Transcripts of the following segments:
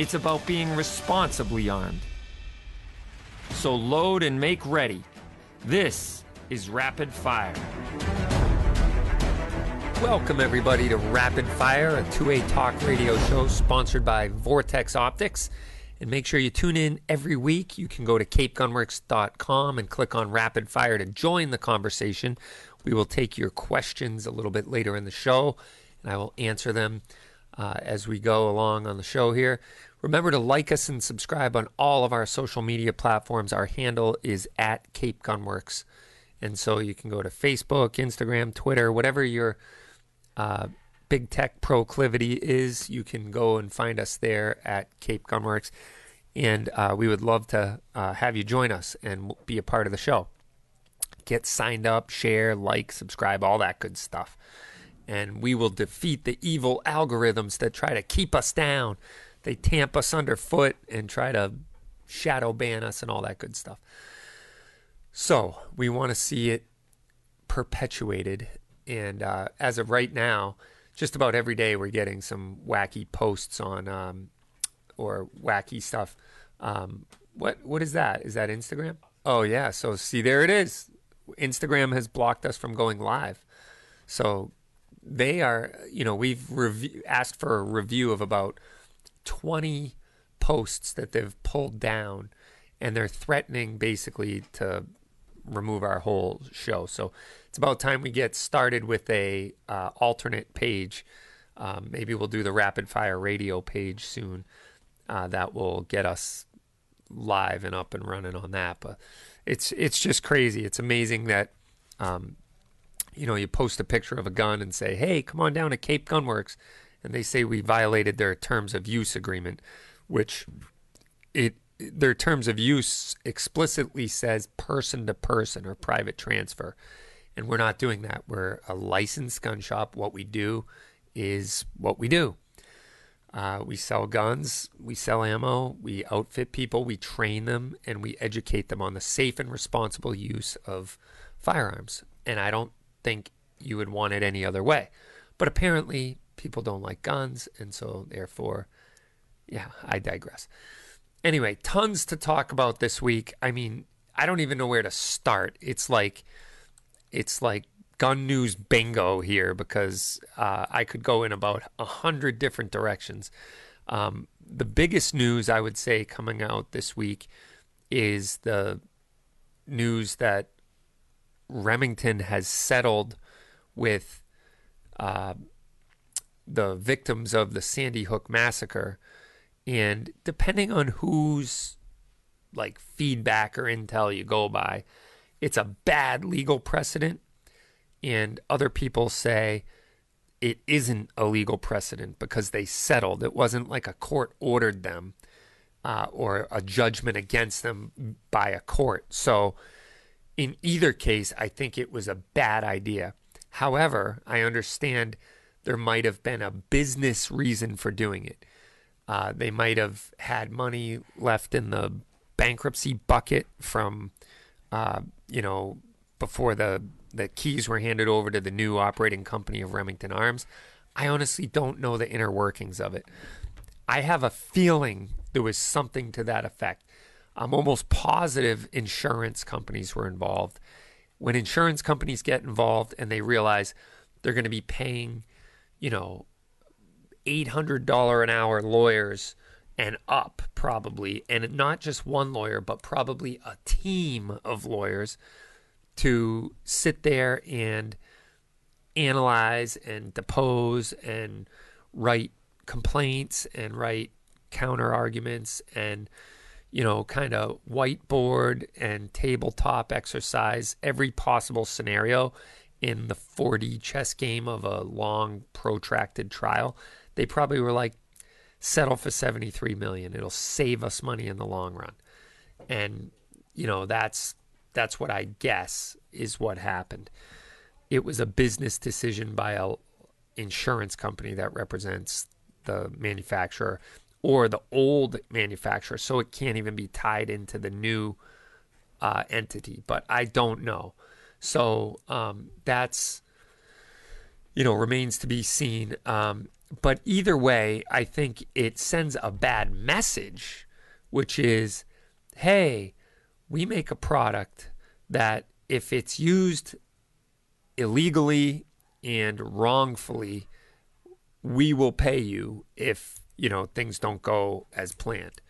it's about being responsibly armed. So load and make ready. This is Rapid Fire. Welcome, everybody, to Rapid Fire, a two way talk radio show sponsored by Vortex Optics. And make sure you tune in every week. You can go to capegunworks.com and click on Rapid Fire to join the conversation. We will take your questions a little bit later in the show, and I will answer them uh, as we go along on the show here. Remember to like us and subscribe on all of our social media platforms. Our handle is at Cape Gunworks. And so you can go to Facebook, Instagram, Twitter, whatever your uh, big tech proclivity is, you can go and find us there at Cape Gunworks. And uh, we would love to uh, have you join us and be a part of the show. Get signed up, share, like, subscribe, all that good stuff. And we will defeat the evil algorithms that try to keep us down. They tamp us underfoot and try to shadow ban us and all that good stuff. So we want to see it perpetuated. And uh, as of right now, just about every day we're getting some wacky posts on um, or wacky stuff. Um, what what is that? Is that Instagram? Oh yeah. So see, there it is. Instagram has blocked us from going live. So they are, you know, we've rev- asked for a review of about 20 posts that they've pulled down, and they're threatening basically to remove our whole show. So it's about time we get started with a uh, alternate page. Um, maybe we'll do the rapid fire radio page soon. Uh, that will get us live and up and running on that. But it's it's just crazy. It's amazing that um, you know you post a picture of a gun and say, "Hey, come on down to Cape Gunworks," and they say we violated their terms of use agreement, which it their terms of use explicitly says person to person or private transfer. And we're not doing that. We're a licensed gun shop. What we do is what we do. Uh, we sell guns, we sell ammo, we outfit people, we train them, and we educate them on the safe and responsible use of firearms. And I don't think you would want it any other way. But apparently, people don't like guns, and so therefore, yeah, I digress. Anyway, tons to talk about this week. I mean, I don't even know where to start. It's like, it's like gun news bingo here because uh, I could go in about a hundred different directions. Um, the biggest news I would say coming out this week is the news that Remington has settled with uh, the victims of the Sandy Hook massacre, and depending on whose like feedback or intel you go by, it's a bad legal precedent and other people say it isn't a legal precedent because they settled. It wasn't like a court ordered them uh, or a judgment against them by a court. So, in either case, I think it was a bad idea. However, I understand there might have been a business reason for doing it. Uh, they might have had money left in the bankruptcy bucket from, uh, you know, before the the keys were handed over to the new operating company of Remington Arms. I honestly don't know the inner workings of it. I have a feeling there was something to that effect. I'm almost positive insurance companies were involved. When insurance companies get involved and they realize they're going to be paying, you know, $800 an hour lawyers and up probably, and not just one lawyer, but probably a team of lawyers to sit there and analyze and depose and write complaints and write counter arguments and you know kind of whiteboard and tabletop exercise every possible scenario in the 4D chess game of a long, protracted trial, they probably were like, settle for 73 million. It'll save us money in the long run. And, you know, that's that's what I guess is what happened. It was a business decision by a insurance company that represents the manufacturer or the old manufacturer, so it can't even be tied into the new uh, entity. But I don't know. So um, that's you know remains to be seen. Um, but either way, I think it sends a bad message, which is, hey, we make a product that if it's used illegally and wrongfully, we will pay you if you know things don't go as planned.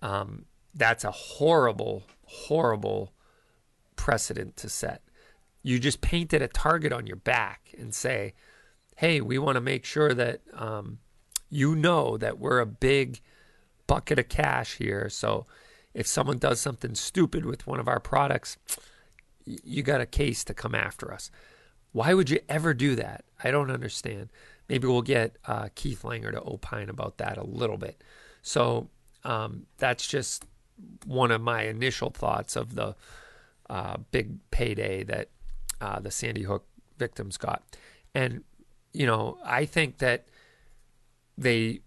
Um, that's a horrible, horrible precedent to set. You just painted a target on your back and say, "Hey, we want to make sure that um, you know that we're a big bucket of cash here. So if someone does something stupid with one of our products, you got a case to come after us." Why would you ever do that? I don't understand. Maybe we'll get uh, Keith Langer to opine about that a little bit. So um, that's just one of my initial thoughts of the uh, big payday that uh, the Sandy Hook victims got. And, you know, I think that they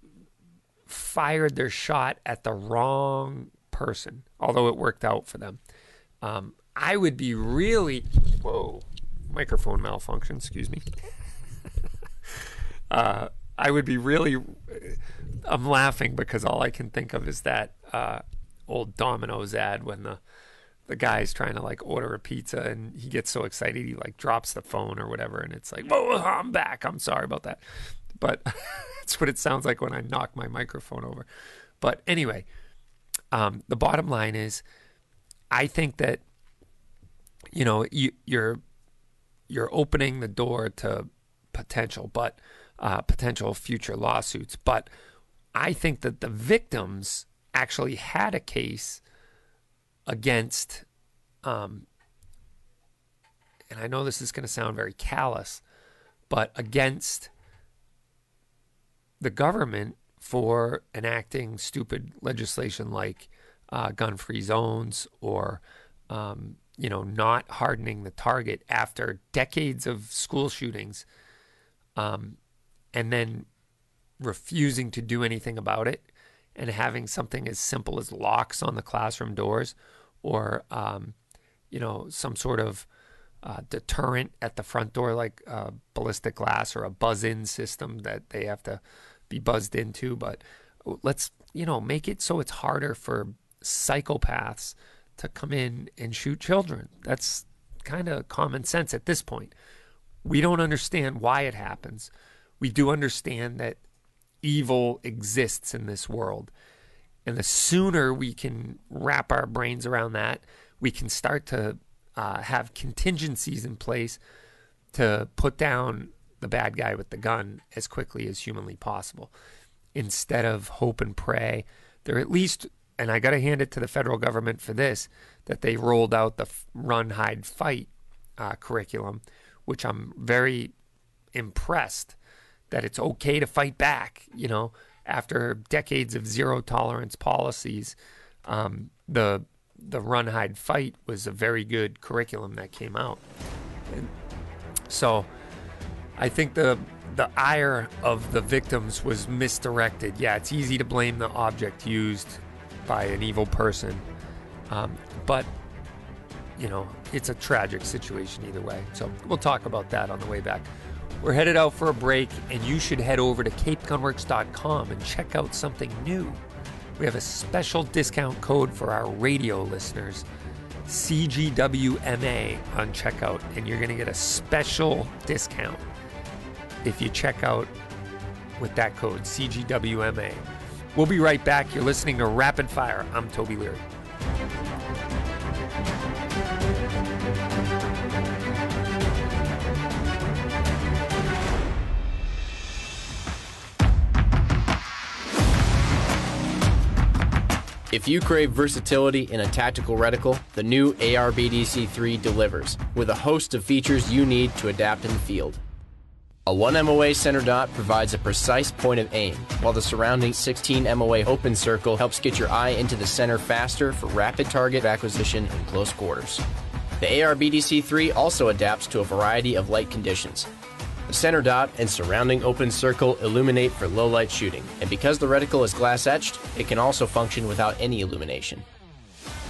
fired their shot at the wrong person, although it worked out for them. Um, I would be really, whoa, microphone malfunction, excuse me. uh, I would be really, I'm laughing because all I can think of is that uh, old Domino's ad when the the guy's trying to like order a pizza and he gets so excited he like drops the phone or whatever and it's like, "Oh, I'm back. I'm sorry about that." But that's what it sounds like when I knock my microphone over. But anyway, um, the bottom line is, I think that you know you, you're you're opening the door to potential, but uh, potential future lawsuits. But I think that the victims actually had a case against, um, and I know this is going to sound very callous, but against the government for enacting stupid legislation like uh, gun-free zones or um, you know, not hardening the target after decades of school shootings, um, and then refusing to do anything about it, and having something as simple as locks on the classroom doors, or um, you know, some sort of uh, deterrent at the front door, like a ballistic glass or a buzz-in system that they have to be buzzed into. But let's you know make it so it's harder for psychopaths to come in and shoot children. That's kind of common sense at this point. We don't understand why it happens. We do understand that evil exists in this world. And the sooner we can wrap our brains around that, we can start to uh, have contingencies in place to put down the bad guy with the gun as quickly as humanly possible. Instead of hope and pray, there at least and I got to hand it to the federal government for this that they rolled out the run, hide, fight uh, curriculum, which I'm very impressed that it's okay to fight back. You know, after decades of zero tolerance policies, um, the the run, hide, fight was a very good curriculum that came out. And so, I think the the ire of the victims was misdirected. Yeah, it's easy to blame the object used by an evil person. Um, but, you know, it's a tragic situation either way. So we'll talk about that on the way back. We're headed out for a break, and you should head over to capegunworks.com and check out something new. We have a special discount code for our radio listeners, CGWMA, on checkout, and you're going to get a special discount if you check out with that code, CGWMA. We'll be right back. You're listening to Rapid Fire. I'm Toby Leary. If you crave versatility in a tactical reticle, the new ARBDC3 delivers, with a host of features you need to adapt in the field. A 1 MOA center dot provides a precise point of aim, while the surrounding 16 MOA open circle helps get your eye into the center faster for rapid target acquisition in close quarters. The ARBDC3 also adapts to a variety of light conditions, the center dot and surrounding open circle illuminate for low light shooting, and because the reticle is glass etched, it can also function without any illumination.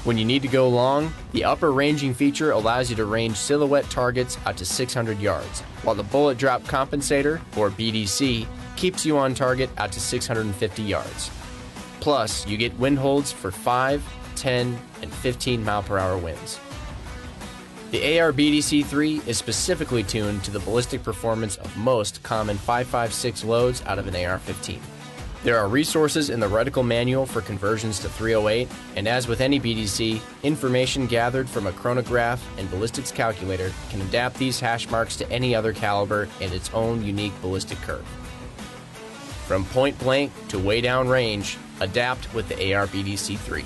When you need to go long, the upper ranging feature allows you to range silhouette targets out to 600 yards, while the bullet drop compensator, or BDC, keeps you on target out to 650 yards. Plus, you get wind holds for 5, 10, and 15 mile per hour winds. The AR BDC3 is specifically tuned to the ballistic performance of most common 5.56 loads out of an AR-15. There are resources in the reticle manual for conversions to 308, and as with any BDC, information gathered from a chronograph and ballistics calculator can adapt these hash marks to any other caliber and its own unique ballistic curve. From point blank to way down range, adapt with the AR BDC3.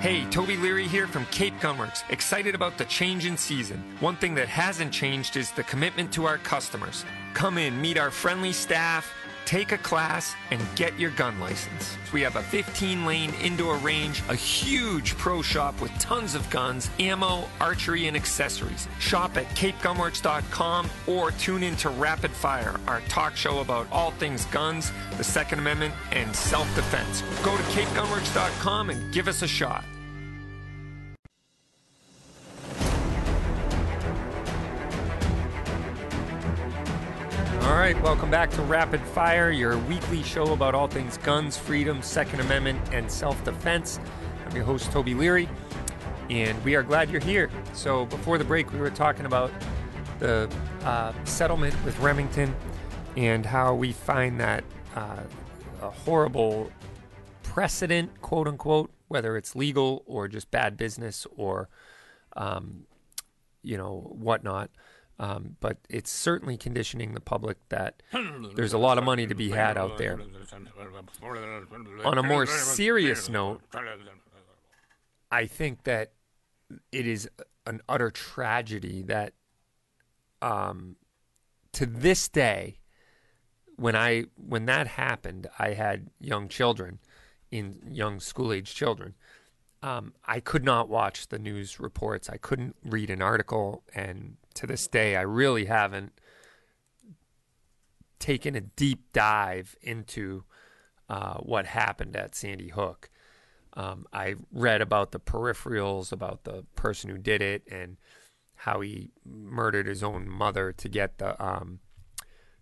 Hey, Toby Leary here from Cape Gunworks. Excited about the change in season. One thing that hasn't changed is the commitment to our customers. Come in, meet our friendly staff, take a class, and get your gun license. We have a 15 lane indoor range, a huge pro shop with tons of guns, ammo, archery, and accessories. Shop at capegunworks.com or tune in to Rapid Fire, our talk show about all things guns, the Second Amendment, and self defense. Go to capegunworks.com and give us a shot. All right, welcome back to Rapid Fire, your weekly show about all things guns, freedom, Second Amendment, and self defense. I'm your host, Toby Leary, and we are glad you're here. So, before the break, we were talking about the uh, settlement with Remington and how we find that uh, a horrible precedent, quote unquote, whether it's legal or just bad business or, um, you know, whatnot. Um, but it's certainly conditioning the public that there's a lot of money to be had out there. On a more serious note, I think that it is an utter tragedy that um, to this day, when I when that happened, I had young children, in young school age children. Um, I could not watch the news reports. I couldn't read an article, and to this day, I really haven't taken a deep dive into uh, what happened at Sandy Hook. Um, I read about the peripherals, about the person who did it, and how he murdered his own mother to get the um,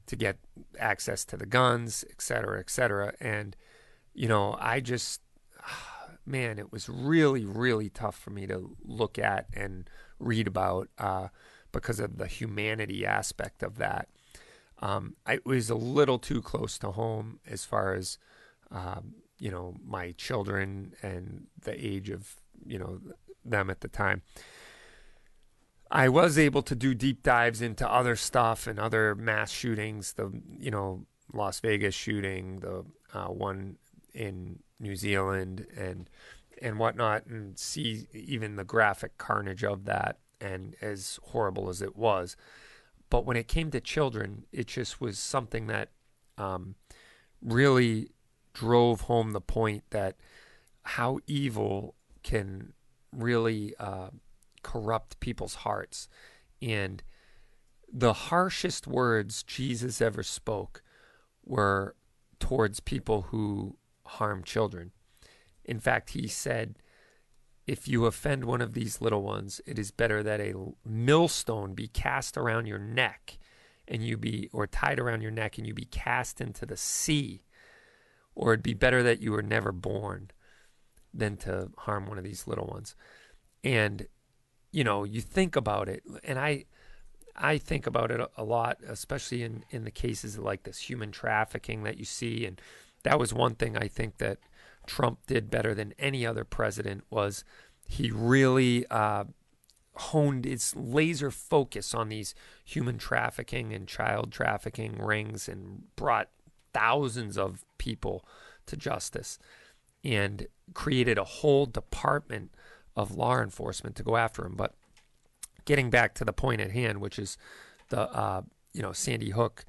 to get access to the guns, et cetera, et cetera. And you know, I just man, it was really, really tough for me to look at and read about. Uh, because of the humanity aspect of that. Um, it was a little too close to home as far as um, you know my children and the age of you know them at the time. I was able to do deep dives into other stuff and other mass shootings. The you know Las Vegas shooting, the uh, one in New Zealand, and and whatnot, and see even the graphic carnage of that and as horrible as it was. But when it came to children, it just was something that um, really drove home the point that how evil can really uh, corrupt people's hearts. And the harshest words Jesus ever spoke were towards people who harm children. In fact, he said, if you offend one of these little ones, it is better that a millstone be cast around your neck and you be, or tied around your neck and you be cast into the sea. Or it'd be better that you were never born than to harm one of these little ones. And, you know, you think about it, and I, I think about it a lot, especially in, in the cases like this human trafficking that you see. And that was one thing I think that Trump did better than any other president was he really uh, honed its laser focus on these human trafficking and child trafficking rings and brought thousands of people to justice and created a whole department of law enforcement to go after him. But getting back to the point at hand, which is the uh, you know Sandy Hook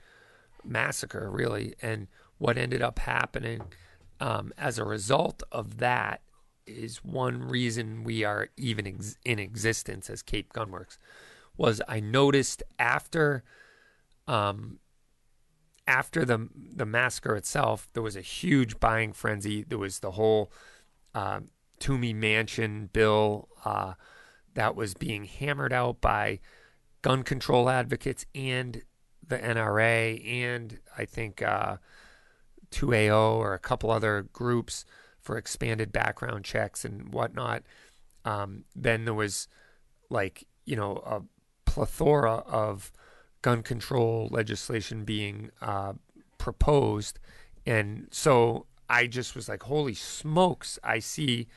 massacre, really, and what ended up happening um, as a result of that is one reason we are even ex- in existence as Cape Gunworks. Was I noticed after, um, after the the massacre itself, there was a huge buying frenzy. There was the whole uh, Toomey Manchin bill uh, that was being hammered out by gun control advocates and the NRA, and I think uh, 2AO or a couple other groups for expanded background checks and whatnot. Um, then there was like, you know, a plethora of gun control legislation being uh, proposed. And so I just was like, holy smokes, I see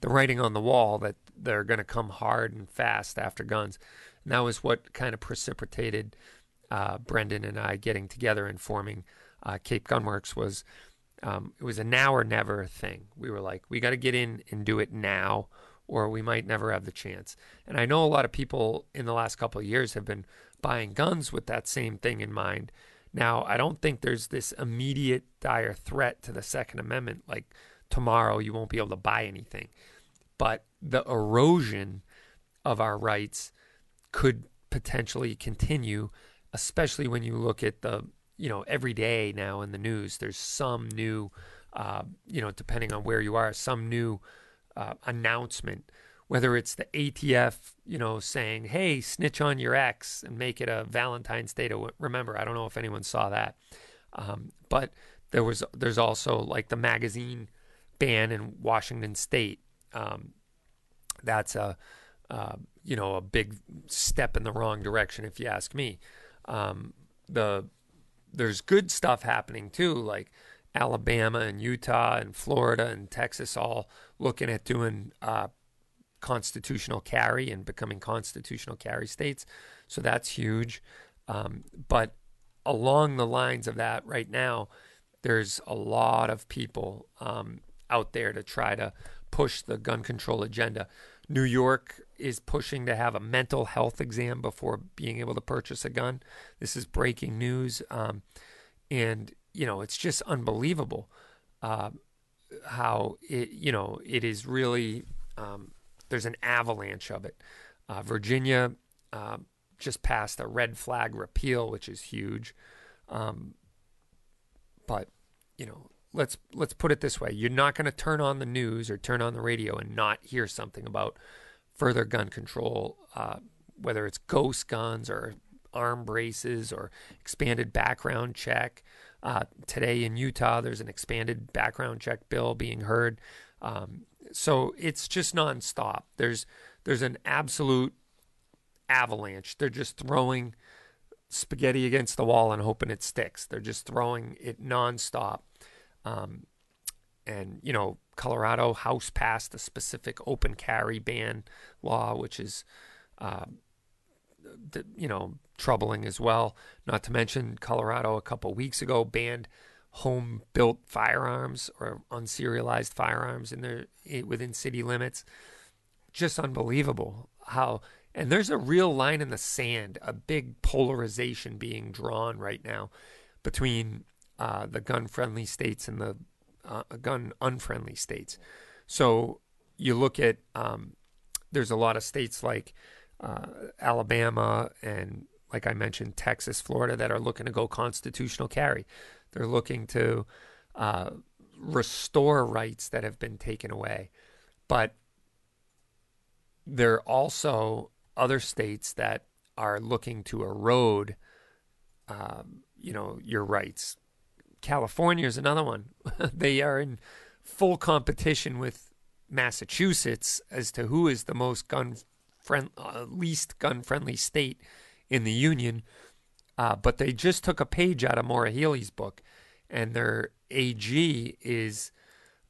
the writing on the wall that they're going to come hard and fast after guns. And that was what kind of precipitated uh, Brendan and I getting together and forming uh, Cape Gunworks was um, it was a now or never thing. We were like, we got to get in and do it now, or we might never have the chance. And I know a lot of people in the last couple of years have been buying guns with that same thing in mind. Now, I don't think there's this immediate dire threat to the Second Amendment, like tomorrow you won't be able to buy anything. But the erosion of our rights could potentially continue, especially when you look at the you know, every day now in the news, there's some new, uh, you know, depending on where you are, some new uh, announcement, whether it's the ATF, you know, saying, hey, snitch on your ex and make it a Valentine's Day to remember. I don't know if anyone saw that. Um, but there was, there's also like the magazine ban in Washington State. Um, that's a, uh, you know, a big step in the wrong direction, if you ask me. Um, the there's good stuff happening too, like Alabama and Utah and Florida and Texas all looking at doing uh, constitutional carry and becoming constitutional carry states. So that's huge. Um, but along the lines of that, right now, there's a lot of people um, out there to try to push the gun control agenda. New York is pushing to have a mental health exam before being able to purchase a gun. This is breaking news. Um, and, you know, it's just unbelievable uh, how it, you know, it is really, um, there's an avalanche of it. Uh, Virginia uh, just passed a red flag repeal, which is huge. Um, but, you know, let's let's put it this way: you're not going to turn on the news or turn on the radio and not hear something about further gun control, uh, whether it's ghost guns or arm braces or expanded background check. Uh, today in Utah, there's an expanded background check bill being heard. Um, so it's just nonstop. There's there's an absolute avalanche. They're just throwing spaghetti against the wall and hoping it sticks. They're just throwing it nonstop. Um, and you know, Colorado House passed a specific open carry ban law, which is, uh, you know, troubling as well. Not to mention, Colorado a couple weeks ago banned home built firearms or unserialized firearms in their within city limits. Just unbelievable how and there's a real line in the sand, a big polarization being drawn right now between uh, the gun friendly states and the uh, gun unfriendly states. So you look at um, there's a lot of states like uh, Alabama and like I mentioned Texas, Florida that are looking to go constitutional carry. They're looking to uh, restore rights that have been taken away, but there are also other states that are looking to erode, um, you know, your rights. California is another one. they are in full competition with Massachusetts as to who is the most gun friend, uh, least gun friendly state in the union. Uh, but they just took a page out of Maura Healey's book, and their AG is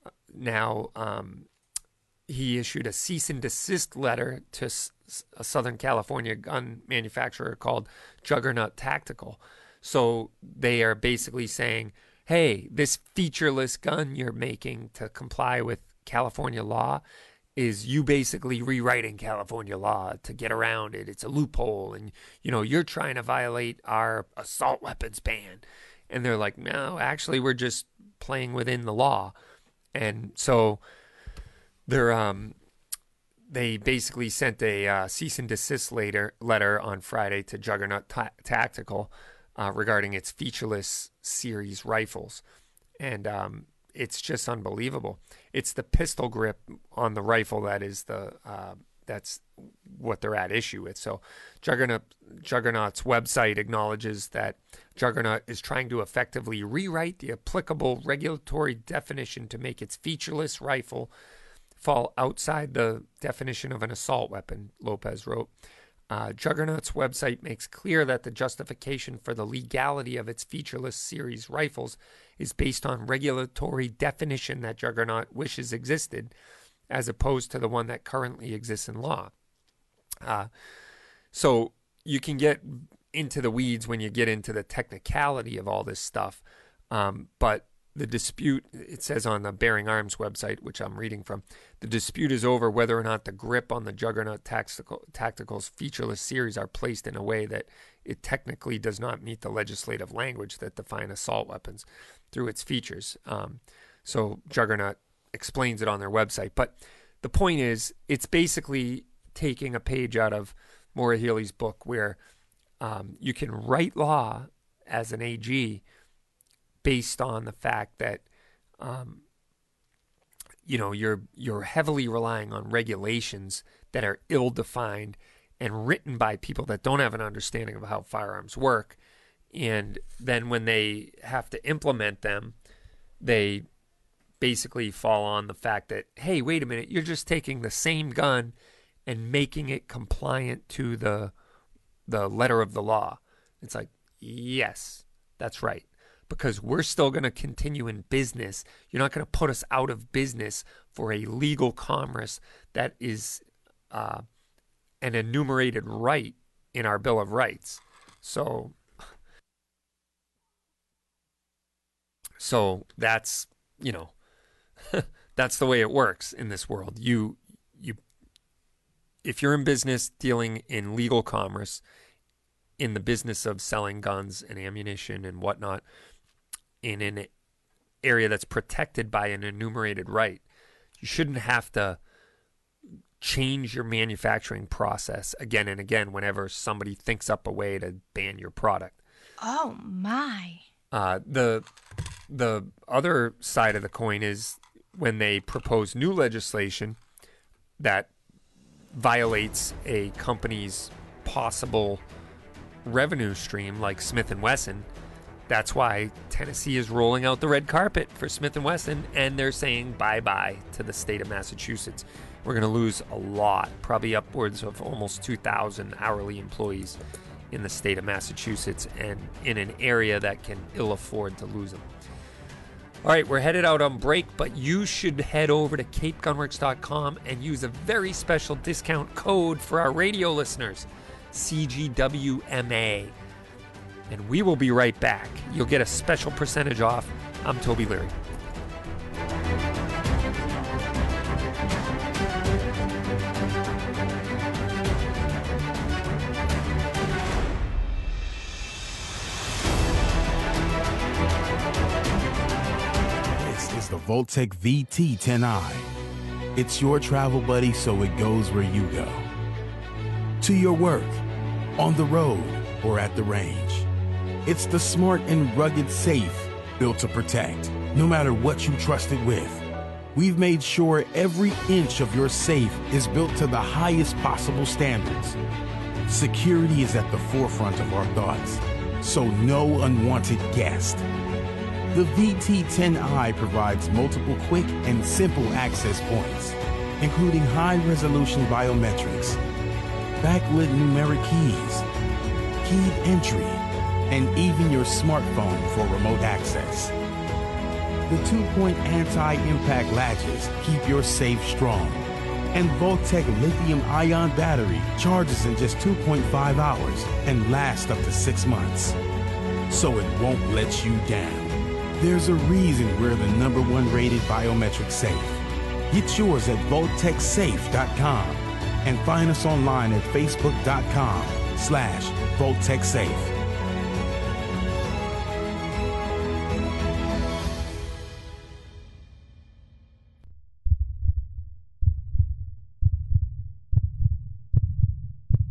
uh, now um, he issued a cease and desist letter to a Southern California gun manufacturer called Juggernaut Tactical. So they are basically saying, hey, this featureless gun you're making to comply with California law is you basically rewriting California law to get around it. It's a loophole and you know, you're trying to violate our assault weapons ban. And they're like, "No, actually we're just playing within the law." And so they're um they basically sent a uh, cease and desist later, letter on Friday to Juggernaut Ta- Tactical uh, regarding its featureless series rifles. And um, it's just unbelievable. It's the pistol grip on the rifle that is the uh, that's what they're at issue with. So Juggernaut Juggernaut's website acknowledges that Juggernaut is trying to effectively rewrite the applicable regulatory definition to make its featureless rifle fall outside the definition of an assault weapon, Lopez wrote. Uh, Juggernaut's website makes clear that the justification for the legality of its featureless series rifles is based on regulatory definition that Juggernaut wishes existed, as opposed to the one that currently exists in law. Uh, so you can get into the weeds when you get into the technicality of all this stuff, um, but the dispute, it says on the Bearing Arms website, which I'm reading from, the dispute is over whether or not the grip on the Juggernaut tactical, Tactical's featureless series are placed in a way that it technically does not meet the legislative language that define assault weapons through its features. Um, so Juggernaut explains it on their website. But the point is, it's basically taking a page out of Maura Healey's book where um, you can write law as an AG based on the fact that um, you know you're you're heavily relying on regulations that are ill-defined and written by people that don't have an understanding of how firearms work. And then when they have to implement them they basically fall on the fact that hey wait a minute you're just taking the same gun and making it compliant to the the letter of the law. It's like yes that's right because we're still going to continue in business. You're not going to put us out of business for a legal commerce that is uh, an enumerated right in our Bill of Rights. So, so that's you know, that's the way it works in this world. You you, if you're in business dealing in legal commerce, in the business of selling guns and ammunition and whatnot, in an area that's protected by an enumerated right. You shouldn't have to change your manufacturing process again and again whenever somebody thinks up a way to ban your product. Oh my. Uh, the the other side of the coin is when they propose new legislation that violates a company's possible revenue stream like Smith and Wesson that's why Tennessee is rolling out the red carpet for Smith and Wesson, and they're saying bye bye to the state of Massachusetts. We're going to lose a lot, probably upwards of almost 2,000 hourly employees in the state of Massachusetts, and in an area that can ill afford to lose them. All right, we're headed out on break, but you should head over to capegunworks.com and use a very special discount code for our radio listeners CGWMA and we will be right back. You'll get a special percentage off. I'm Toby Leary. This is the Vaultek VT10i. It's your travel buddy so it goes where you go. To your work, on the road, or at the range. It's the smart and rugged safe built to protect, no matter what you trust it with. We've made sure every inch of your safe is built to the highest possible standards. Security is at the forefront of our thoughts, so no unwanted guest. The VT10i provides multiple quick and simple access points, including high resolution biometrics, backlit numeric keys, keyed entry, and even your smartphone for remote access. The two-point anti-impact latches keep your safe strong. And Vaultek lithium-ion battery charges in just 2.5 hours and lasts up to six months. So it won't let you down. There's a reason we're the number one rated biometric safe. Get yours at VaultekSafe.com and find us online at Facebook.com slash VaultekSafe.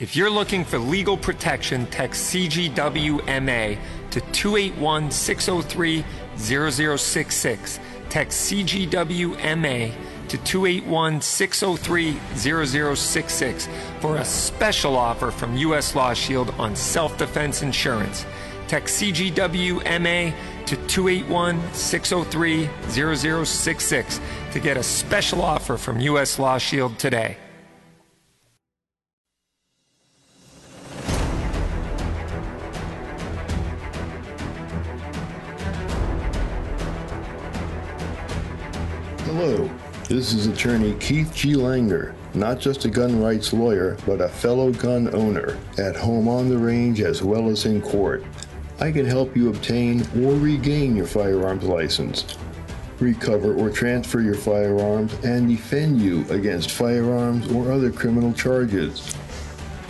If you're looking for legal protection, text CGWMA to 281 603 0066. Text CGWMA to 281 603 0066 for a special offer from U.S. Law Shield on self defense insurance. Text CGWMA to 281 603 0066 to get a special offer from U.S. Law Shield today. Hello, this is attorney Keith G. Langer, not just a gun rights lawyer, but a fellow gun owner, at home on the range as well as in court. I can help you obtain or regain your firearms license, recover or transfer your firearms, and defend you against firearms or other criminal charges.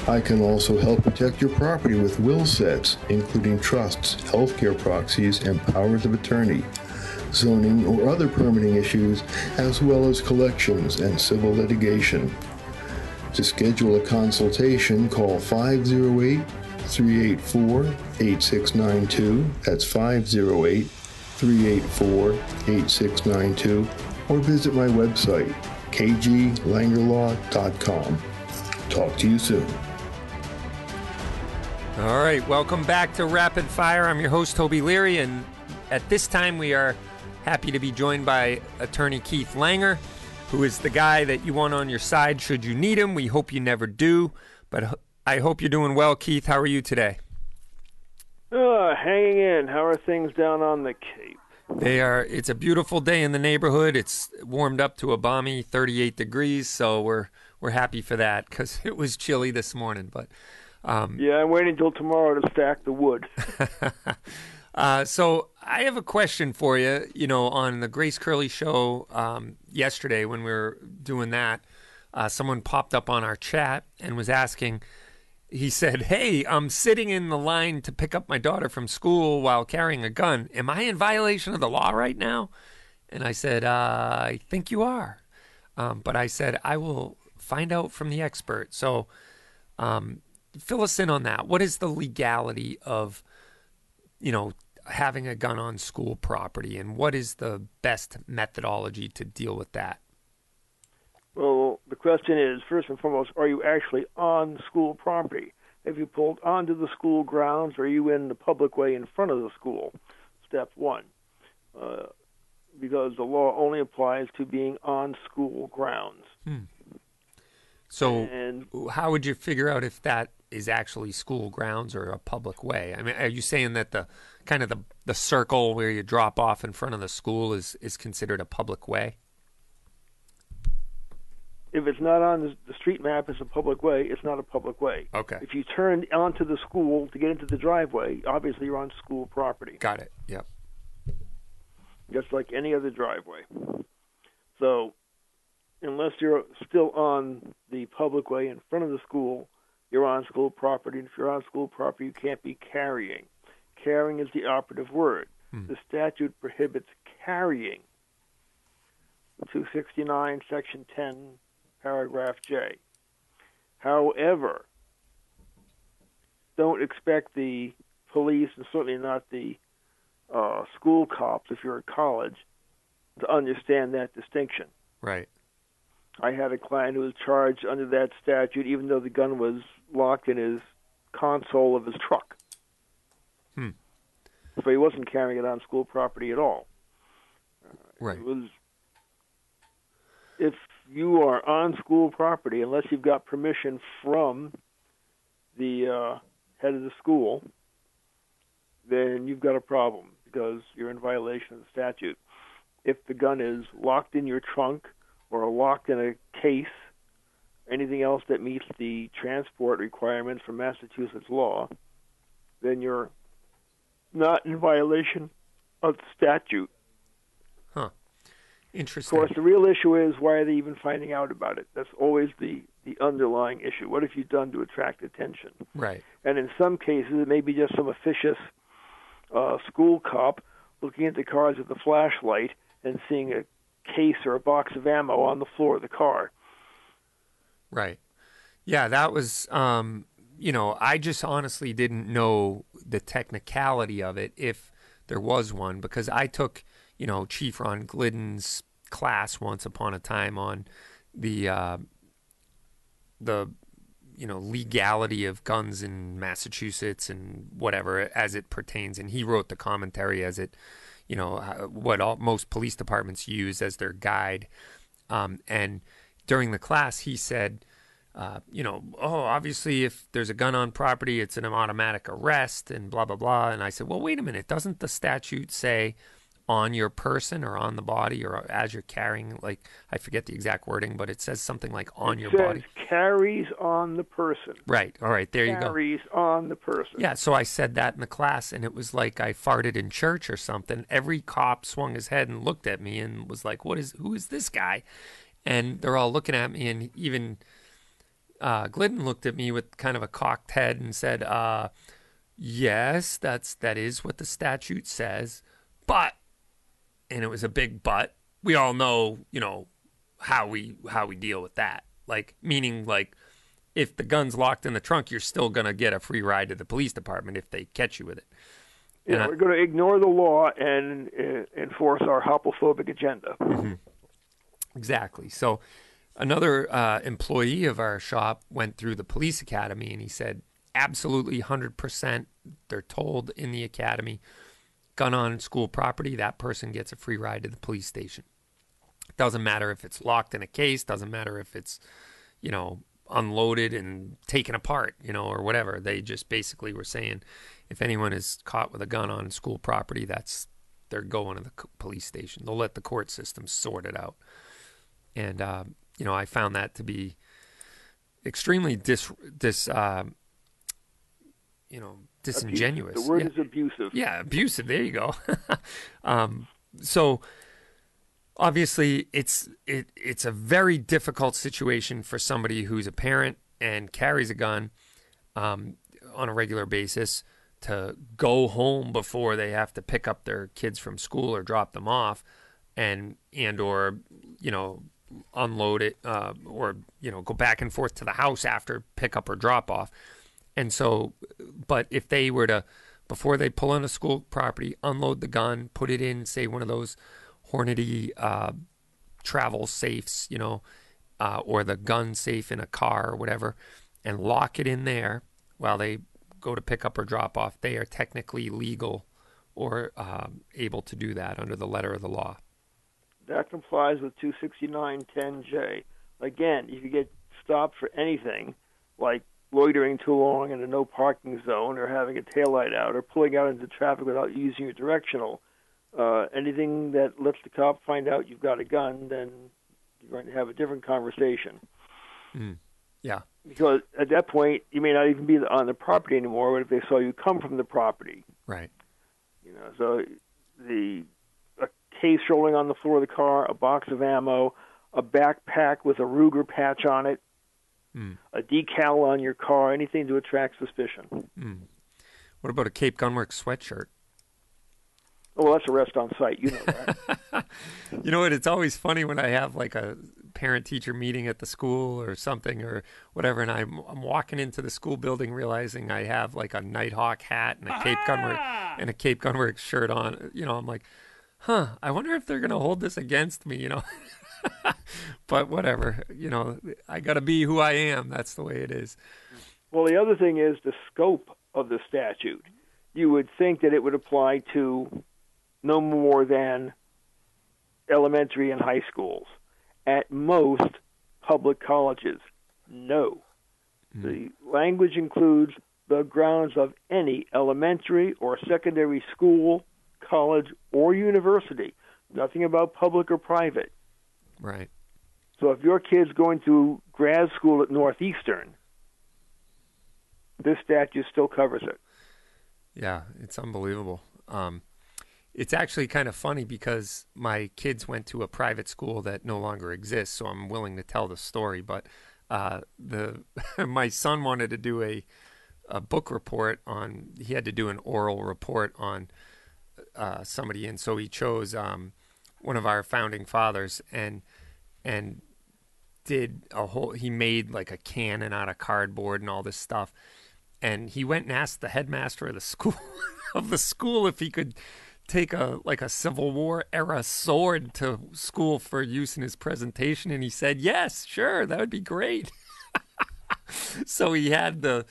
I can also help protect your property with will sets, including trusts, healthcare proxies, and powers of attorney zoning, or other permitting issues, as well as collections and civil litigation. To schedule a consultation, call 508 384 8692. That's 508 384 8692. Or visit my website, kglangerlaw.com. Talk to you soon. All right, welcome back to Rapid Fire. I'm your host, Toby Leary, and at this time we are Happy to be joined by attorney Keith Langer, who is the guy that you want on your side should you need him. We hope you never do, but I hope you're doing well, Keith. How are you today? Uh, hanging in. How are things down on the Cape? They are. It's a beautiful day in the neighborhood. It's warmed up to a balmy 38 degrees, so we're we're happy for that because it was chilly this morning. But um, yeah, I'm waiting until tomorrow to stack the wood. Uh, so I have a question for you. You know, on the Grace Curley show um, yesterday when we were doing that, uh, someone popped up on our chat and was asking. He said, "Hey, I'm sitting in the line to pick up my daughter from school while carrying a gun. Am I in violation of the law right now?" And I said, uh, "I think you are." Um, but I said, "I will find out from the expert." So, um, fill us in on that. What is the legality of, you know, having a gun on school property, and what is the best methodology to deal with that? Well, the question is first and foremost, are you actually on school property? Have you pulled onto the school grounds? Or are you in the public way in front of the school? Step one. Uh, because the law only applies to being on school grounds. Hmm. So, and, how would you figure out if that is actually school grounds or a public way? I mean, are you saying that the kind of the the circle where you drop off in front of the school is is considered a public way? If it's not on the, the street map as a public way, it's not a public way. Okay. If you turn onto the school to get into the driveway, obviously you're on school property. Got it. Yep. Just like any other driveway. So, unless you're still on the public way in front of the school, you're on school property. And if you're on school property, you can't be carrying. Carrying is the operative word. Hmm. The statute prohibits carrying. 269, Section 10, Paragraph J. However, don't expect the police, and certainly not the uh, school cops, if you're at college, to understand that distinction. Right. I had a client who was charged under that statute, even though the gun was locked in his console of his truck. Hmm. So he wasn't carrying it on school property at all. right. It was if you are on school property, unless you've got permission from the uh, head of the school, then you've got a problem because you're in violation of the statute. If the gun is locked in your trunk or locked in a case, anything else that meets the transport requirements for Massachusetts law, then you're not in violation of the statute. Huh. Interesting. Of course, the real issue is why are they even finding out about it? That's always the, the underlying issue. What have you done to attract attention? Right. And in some cases, it may be just some officious uh, school cop looking at the cars with a flashlight and seeing a case or a box of ammo on the floor of the car. Right. Yeah, that was um, you know, I just honestly didn't know the technicality of it if there was one because I took, you know, Chief Ron Glidden's class once upon a time on the uh, the you know legality of guns in Massachusetts and whatever as it pertains and he wrote the commentary as it you know what all, most police departments use as their guide. Um, and during the class he said uh, you know, oh, obviously, if there's a gun on property, it's an automatic arrest and blah, blah, blah. And I said, well, wait a minute. Doesn't the statute say on your person or on the body or as you're carrying, like, I forget the exact wording, but it says something like on your says body? carries on the person. Right. All right. There you go. carries on the person. Yeah, so I said that in the class, and it was like I farted in church or something. Every cop swung his head and looked at me and was like, "What is? Who is this guy?" And they're all looking at me, and even uh, Glidden looked at me with kind of a cocked head and said, uh, "Yes, that's that is what the statute says, but," and it was a big but. We all know, you know, how we how we deal with that. Like meaning like if the gun's locked in the trunk, you're still going to get a free ride to the police department if they catch you with it. Yeah, I- we're going to ignore the law and uh, enforce our homophobic agenda. Exactly. So another uh, employee of our shop went through the police academy and he said, absolutely 100%. They're told in the academy, gun on school property, that person gets a free ride to the police station. Doesn't matter if it's locked in a case, doesn't matter if it's, you know, unloaded and taken apart, you know, or whatever. They just basically were saying if anyone is caught with a gun on school property, that's they're going to the police station. They'll let the court system sort it out. And uh, you know, I found that to be extremely dis dis uh, you know disingenuous. The word Yeah. is abusive. Yeah, abusive. There you go. um, so obviously, it's it it's a very difficult situation for somebody who's a parent and carries a gun um, on a regular basis to go home before they have to pick up their kids from school or drop them off, and and or you know unload it uh, or you know go back and forth to the house after pickup or drop off. And so, but if they were to, before they pull on a school property, unload the gun, put it in, say, one of those Hornady uh, travel safes, you know, uh, or the gun safe in a car or whatever, and lock it in there while they go to pick up or drop off, they are technically legal or um, able to do that under the letter of the law. That complies with 26910J. Again, if you get stopped for anything, like loitering too long in a no parking zone, or having a taillight out, or pulling out into traffic without using your directional, uh, anything that lets the cop find out you've got a gun, then you're going to have a different conversation. Yeah. Because at that point, you may not even be on the property anymore. But if they saw you come from the property, Right. you know, so the case rolling on the floor of the car, a box of ammo, a backpack with a Ruger patch on it, hmm. a decal on your car, anything to attract suspicion. Hmm. What about a Cape Gunworks sweatshirt? Oh, well, that's arrest on sight. You know that. You know what? It's always funny when I have like a parent teacher meeting at the school or something or whatever, and I'm, I'm walking into the school building realizing I have like a Nighthawk hat and a Cape Gunworks ah! and a Cape Gunworks shirt on. You know, I'm like, huh, I wonder if they're going to hold this against me, you know? but whatever, you know, I got to be who I am. That's the way it is. well, the other thing is the scope of the statute. You would think that it would apply to no more than elementary and high schools. at most public colleges. No. Hmm. The language includes the grounds of any elementary or secondary school, college, or university. Nothing about public or private. Right. So if your kid's going to grad school at Northeastern, this statute still covers it. Yeah, it's unbelievable. Um, it's actually kind of funny because my kids went to a private school that no longer exists, so I'm willing to tell the story. But uh, the my son wanted to do a a book report on. He had to do an oral report on uh, somebody, and so he chose um, one of our founding fathers, and and did a whole. He made like a cannon out of cardboard and all this stuff, and he went and asked the headmaster of the school of the school if he could take a like a Civil War era sword to school for use in his presentation, and he said yes, sure, that would be great. so he had the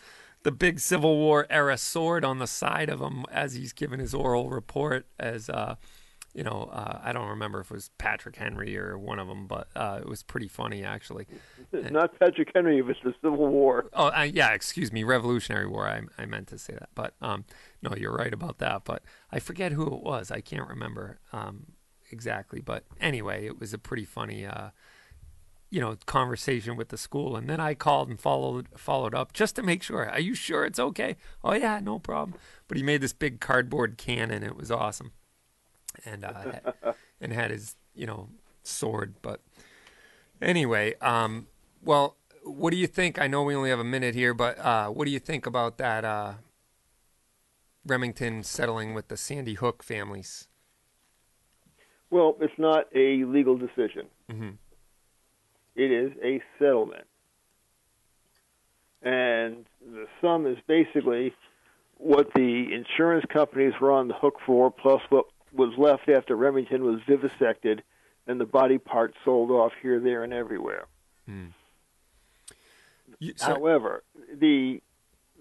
the big Civil War era sword on the side of him as he's giving his oral report as uh you know, uh, I don't remember if it was Patrick Henry or one of them, but uh, it was pretty funny actually. It's not Patrick Henry it was the Civil War. Oh, uh, yeah, excuse me, Revolutionary War. I, I meant to say that, but um, no, you're right about that. But I forget who it was. I can't remember um, exactly. But anyway, it was a pretty funny, uh, you know, conversation with the school. And then I called and followed followed up just to make sure. Are you sure it's okay? Oh yeah, no problem. But he made this big cardboard cannon. It was awesome, and uh, had, and had his you know sword. But anyway, um, well, what do you think? I know we only have a minute here, but uh, what do you think about that uh, Remington settling with the Sandy Hook families? Well, it's not a legal decision. Mm-hmm. It is a settlement. And the sum is basically what the insurance companies were on the hook for, plus what was left after Remington was vivisected and the body parts sold off here, there, and everywhere. Mm. You, so, However, the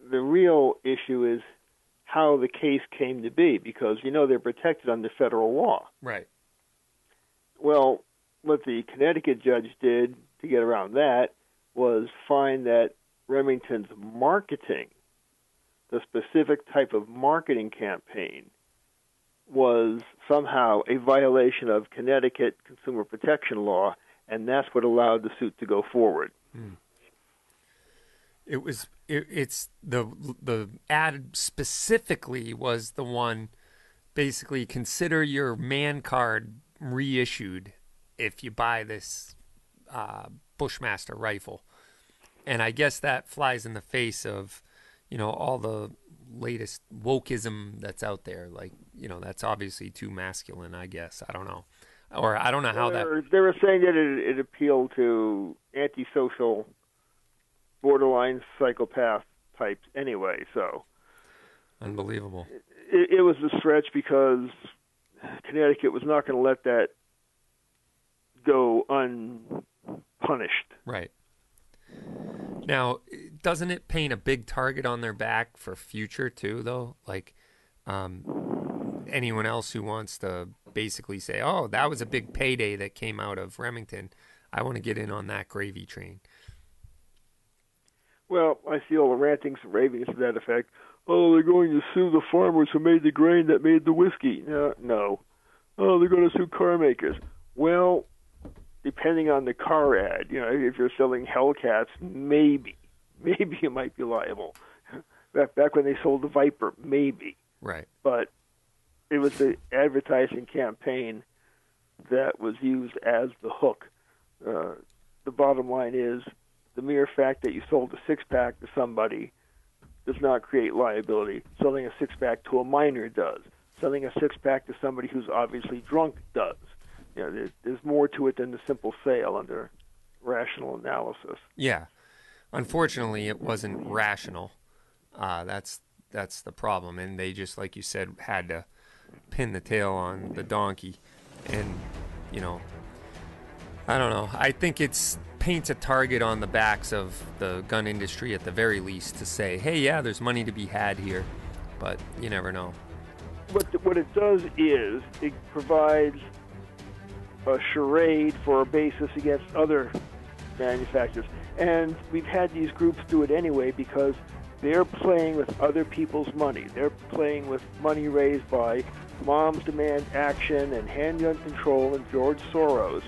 the real issue is how the case came to be, because you know they're protected under federal law. right. Well, what the Connecticut judge did to get around that was find that Remington's marketing, the specific type of marketing campaign, was somehow a violation of Connecticut consumer protection law, and that's what allowed the suit to go forward. Hmm. It was. It, it's the the ad specifically was the one. Basically, consider your man card reissued if you buy this uh, Bushmaster rifle, and I guess that flies in the face of, you know, all the latest wokeism that's out there. Like, you know, that's obviously too masculine. I guess I don't know, or I don't know how they, that. they were saying that it, it appealed to antisocial, borderline psychopath types anyway. So Unbelievable. it, it was a stretch because Connecticut was not going to let that go unpunished. Right. Now, doesn't it paint a big target on their back for future too, though? Like, um, anyone else who wants to basically say, "Oh, that was a big payday that came out of Remington," I want to get in on that gravy train. Well, I see all the rantings and ravings to that effect. Oh, they're going to sue the farmers who made the grain that made the whiskey. No, no. Oh, they're going to sue car makers. Well, depending on the car ad, you know, if you're selling Hellcats, maybe, maybe you might be liable. Back back when they sold the Viper, maybe. Right. But it was the advertising campaign that was used as the hook. Uh, the bottom line is the mere fact that you sold a six pack to somebody does not create liability. Selling a six pack to a minor does. Selling a six pack to somebody who's obviously drunk does. You know, there, there's more to it than the simple sale under rational analysis. Yeah. Unfortunately, it wasn't rational. Uh, that's that's the problem, and they just, like you said, had to pin the tail on the donkey, and you know, I don't know. I think it's paints a target on the backs of the gun industry at the very least to say, hey, yeah, there's money to be had here, but you never know. What the, what it does is it provides a charade for a basis against other manufacturers. And we've had these groups do it anyway because they're playing with other people's money. They're playing with money raised by Moms Demand Action and Handgun Control and George Soros.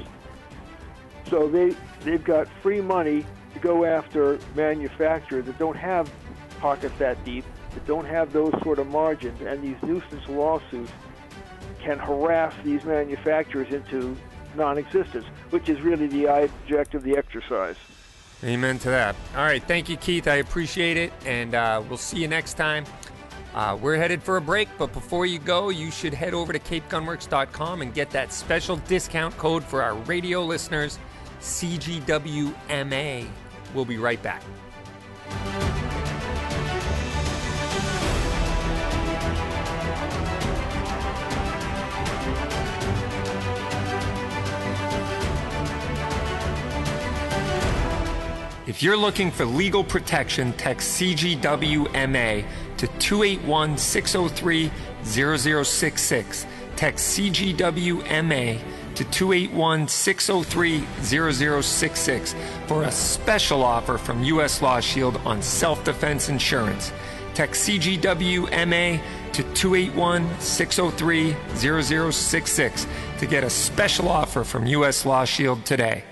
So they they've got free money to go after manufacturers that don't have pockets that deep, that don't have those sort of margins, and these nuisance lawsuits can harass these manufacturers into non-existence, which is really the object of the exercise. Amen to that. All right, thank you, Keith. I appreciate it, and uh, we'll see you next time. Uh, we're headed for a break, but before you go, you should head over to capegunworks.com and get that special discount code for our radio listeners, CGWMA. We'll be right back. If you're looking for legal protection, text CGWMA to 281 603 0066. Text CGWMA to 281 603 0066 for a special offer from U.S. Law Shield on self defense insurance. Text CGWMA to 281 603 0066 to get a special offer from U.S. Law Shield today.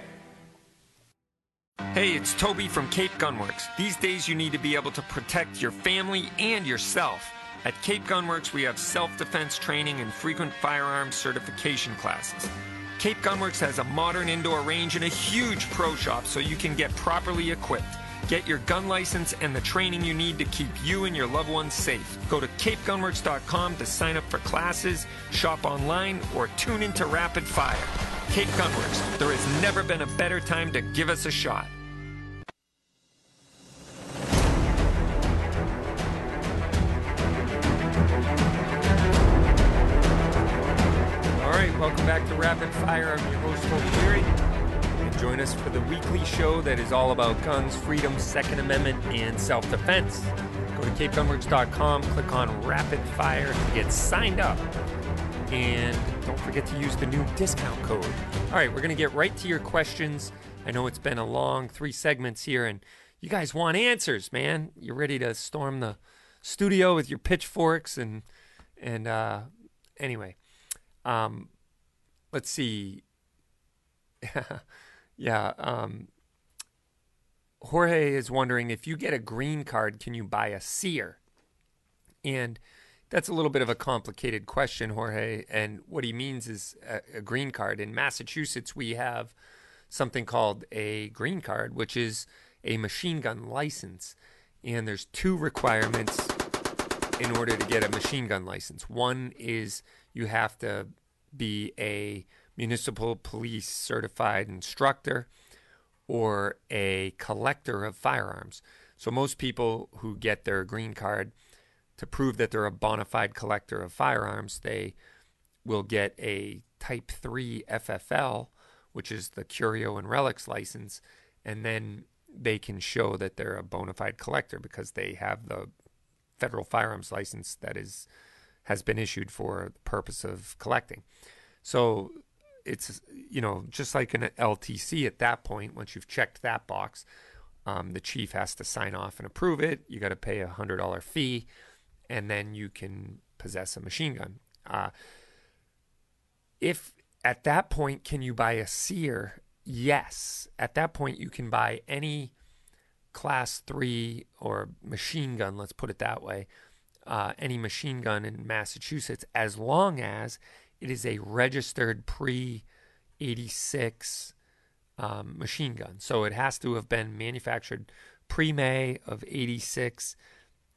Hey, it's Toby from Cape Gunworks. These days you need to be able to protect your family and yourself. At Cape Gunworks, we have self defense training and frequent firearms certification classes. Cape Gunworks has a modern indoor range and a huge pro shop so you can get properly equipped. Get your gun license and the training you need to keep you and your loved ones safe. Go to capegunworks.com to sign up for classes, shop online, or tune into Rapid Fire. Cape Gunworks, there has never been a better time to give us a shot. All right, welcome back to Rapid Fire. I'm your host, Toby Leary. Join us for the weekly show that is all about guns, freedom, Second Amendment, and self defense. Go to capegunworks.com, click on Rapid Fire to get signed up. And don't forget to use the new discount code. All right, we're going to get right to your questions. I know it's been a long three segments here, and you guys want answers, man. You're ready to storm the studio with your pitchforks and and uh, anyway. Um, let's see. yeah. Um, Jorge is wondering if you get a green card, can you buy a sear? And that's a little bit of a complicated question, Jorge. And what he means is a, a green card. In Massachusetts, we have something called a green card, which is a machine gun license. And there's two requirements in order to get a machine gun license. One is you have to be a municipal police certified instructor or a collector of firearms. So most people who get their green card to prove that they're a bona fide collector of firearms, they will get a Type 3 FFL, which is the Curio and Relics license, and then they can show that they're a bona fide collector because they have the federal firearms license that is has been issued for the purpose of collecting. So it's you know just like an LTC at that point. Once you've checked that box, um, the chief has to sign off and approve it. You got to pay a hundred dollar fee, and then you can possess a machine gun. Uh, if at that point can you buy a sear? Yes. At that point you can buy any class three or machine gun. Let's put it that way uh, any machine gun in Massachusetts as long as it is a registered pre 86 um, machine gun. So it has to have been manufactured pre May of 86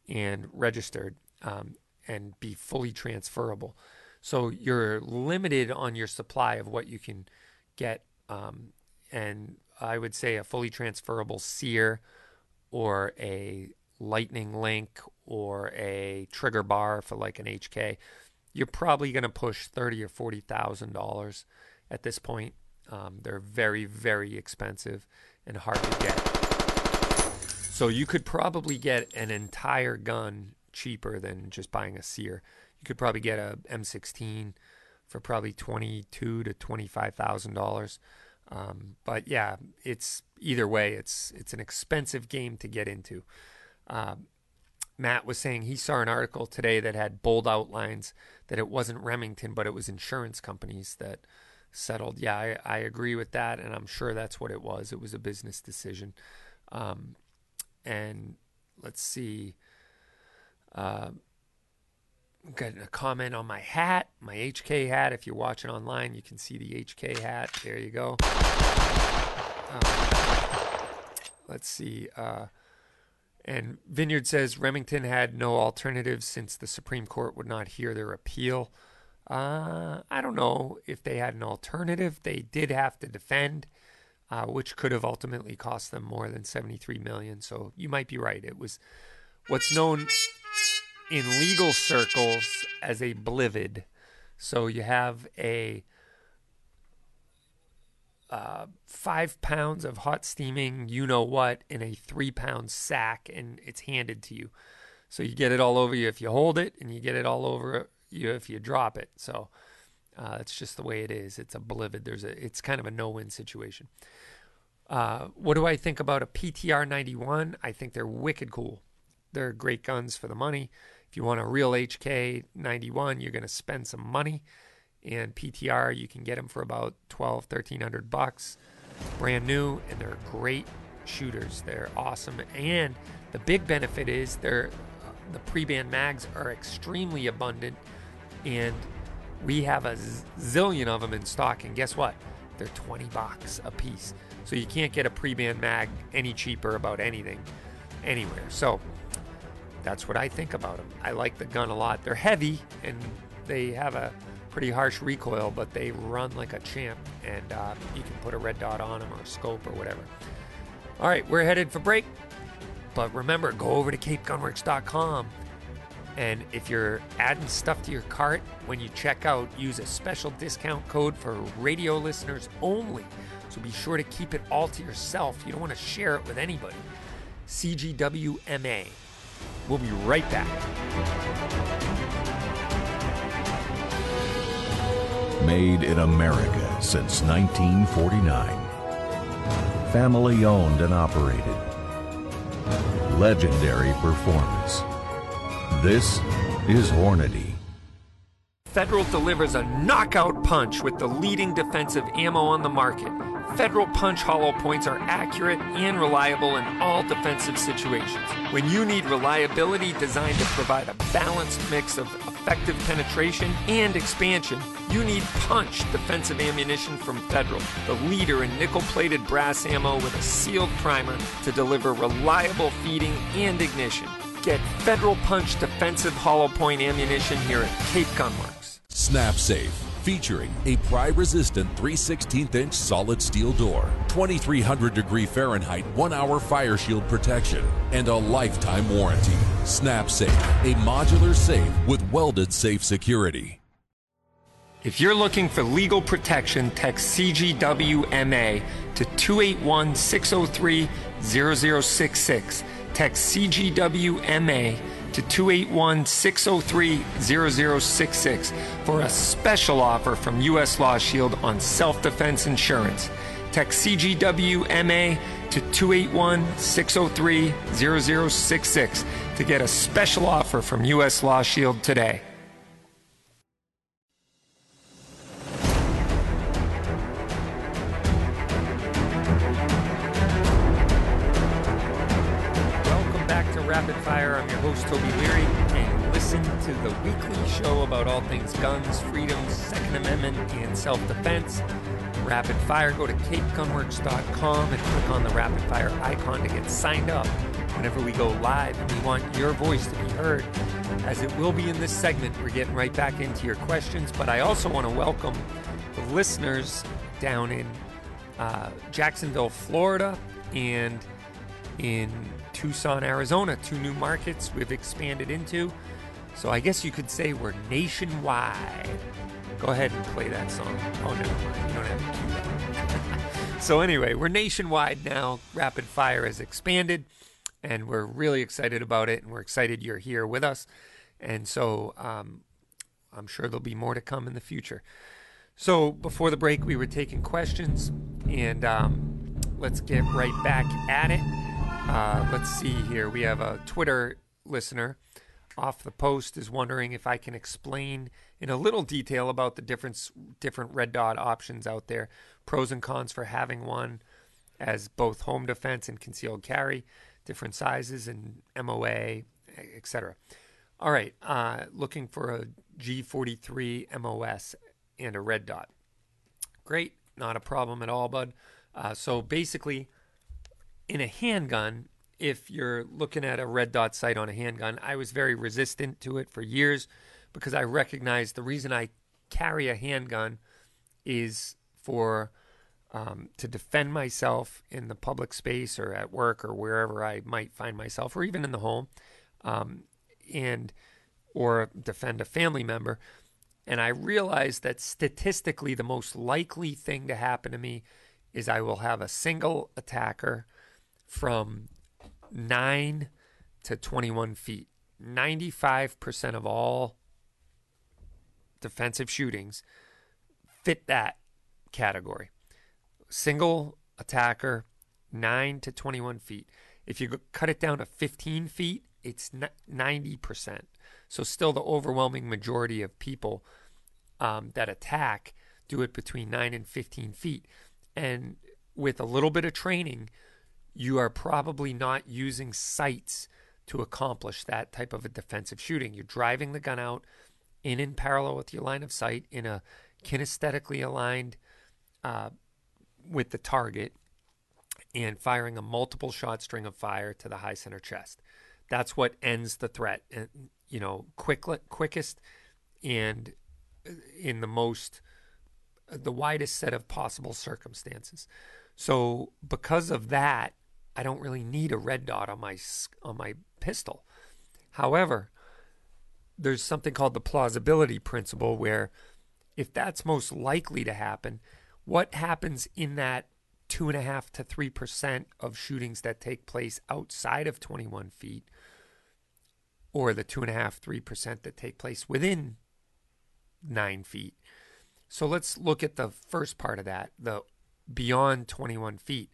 and registered um, and be fully transferable. So you're limited on your supply of what you can get. Um, and I would say a fully transferable sear or a lightning link or a trigger bar for like an HK, you're probably going to push thirty or forty thousand dollars at this point. Um, they're very, very expensive and hard to get. So you could probably get an entire gun cheaper than just buying a sear. You could probably get a M16 for probably twenty-two to twenty-five thousand um, dollars. But yeah, it's either way, it's it's an expensive game to get into. Uh, Matt was saying he saw an article today that had bold outlines that it wasn't Remington, but it was insurance companies that settled. Yeah, I, I agree with that, and I'm sure that's what it was. It was a business decision. Um, and let's see. Uh, got a comment on my hat, my HK hat. If you're watching online, you can see the HK hat. There you go. Um, let's see. Uh, and Vineyard says Remington had no alternative since the Supreme Court would not hear their appeal. Uh, I don't know if they had an alternative. They did have to defend, uh, which could have ultimately cost them more than 73 million. So you might be right. It was what's known in legal circles as a blivet. So you have a uh, five pounds of hot steaming, you know what, in a three pound sack, and it's handed to you. So you get it all over you if you hold it, and you get it all over you if you drop it. So uh, it's just the way it is. It's a blivet. There's a. It's kind of a no-win situation. Uh, what do I think about a PTR 91? I think they're wicked cool. They're great guns for the money. If you want a real HK 91, you're going to spend some money and PTR. You can get them for about 12, 1300 bucks, brand new, and they're great shooters. They're awesome, and the big benefit is they're uh, the pre-ban mags are extremely abundant, and we have a zillion of them in stock. And guess what? They're 20 bucks a piece. So you can't get a pre-ban mag any cheaper about anything anywhere. So that's what I think about them. I like the gun a lot. They're heavy and they have a pretty harsh recoil, but they run like a champ, and uh, you can put a red dot on them or a scope or whatever. All right, we're headed for break, but remember, go over to CapeGunworks.com, and if you're adding stuff to your cart when you check out, use a special discount code for radio listeners only. So be sure to keep it all to yourself. You don't want to share it with anybody. CGWMA. We'll be right back. Made in America since 1949. Family owned and operated. Legendary performance. This is Hornady. Federal delivers a knockout punch with the leading defensive ammo on the market. Federal Punch hollow points are accurate and reliable in all defensive situations. When you need reliability designed to provide a balanced mix of effective penetration and expansion, you need Punch defensive ammunition from Federal, the leader in nickel plated brass ammo with a sealed primer to deliver reliable feeding and ignition. Get Federal Punch defensive hollow point ammunition here at Cape Gunworks. Snap Safe featuring a pry resistant 3 16th inch solid steel door, 2300 degree Fahrenheit 1 hour fire shield protection, and a lifetime warranty. Snap Safe, a modular safe with welded safe security. If you're looking for legal protection, text CGWMA to 281 603 0066. Text CGWMA to 281 603 0066 for a special offer from U.S. Law Shield on self defense insurance. Text CGWMA to 281 603 0066 to get a special offer from U.S. Law Shield today. Rapid Fire. I'm your host, Toby Leary, and listen to the weekly show about all things guns, freedoms, Second Amendment, and self defense. Rapid Fire, go to capegunworks.com and click on the Rapid Fire icon to get signed up whenever we go live. And we want your voice to be heard, as it will be in this segment. We're getting right back into your questions, but I also want to welcome the listeners down in uh, Jacksonville, Florida, and in Tucson, Arizona, two new markets we've expanded into. So I guess you could say we're nationwide. Go ahead and play that song. Oh. You don't have to cue that. so anyway, we're nationwide now. Rapid Fire has expanded, and we're really excited about it, and we're excited you're here with us. And so um, I'm sure there'll be more to come in the future. So before the break, we were taking questions, and um, let's get right back at it. Uh, let's see here. We have a Twitter listener off the post is wondering if I can explain in a little detail about the difference, different red dot options out there, pros and cons for having one as both home defense and concealed carry, different sizes and MOA, etc. All right, uh, looking for a G43 MOS and a red dot. Great, not a problem at all, bud. Uh, so basically, in a handgun, if you're looking at a red dot sight on a handgun, I was very resistant to it for years because I recognized the reason I carry a handgun is for um, to defend myself in the public space or at work or wherever I might find myself, or even in the home, um, and or defend a family member. And I realized that statistically, the most likely thing to happen to me is I will have a single attacker from 9 to 21 feet. 95% of all defensive shootings fit that category. Single attacker, 9 to 21 feet. If you cut it down to 15 feet, it's 90%. So, still, the overwhelming majority of people um, that attack do it between 9 and 15 feet. And with a little bit of training, you are probably not using sights to accomplish that type of a defensive shooting. You're driving the gun out in in parallel with your line of sight in a kinesthetically aligned uh, with the target and firing a multiple shot string of fire to the high center chest. That's what ends the threat, and you know, quick, quickest, and uh, in the most, the widest set of possible circumstances. So because of that, I don't really need a red dot on my on my pistol. However, there's something called the plausibility principle where if that's most likely to happen, what happens in that two and a half to three percent of shootings that take place outside of 21 feet, or the two and a half, three percent that take place within nine feet? So let's look at the first part of that, the beyond 21 feet.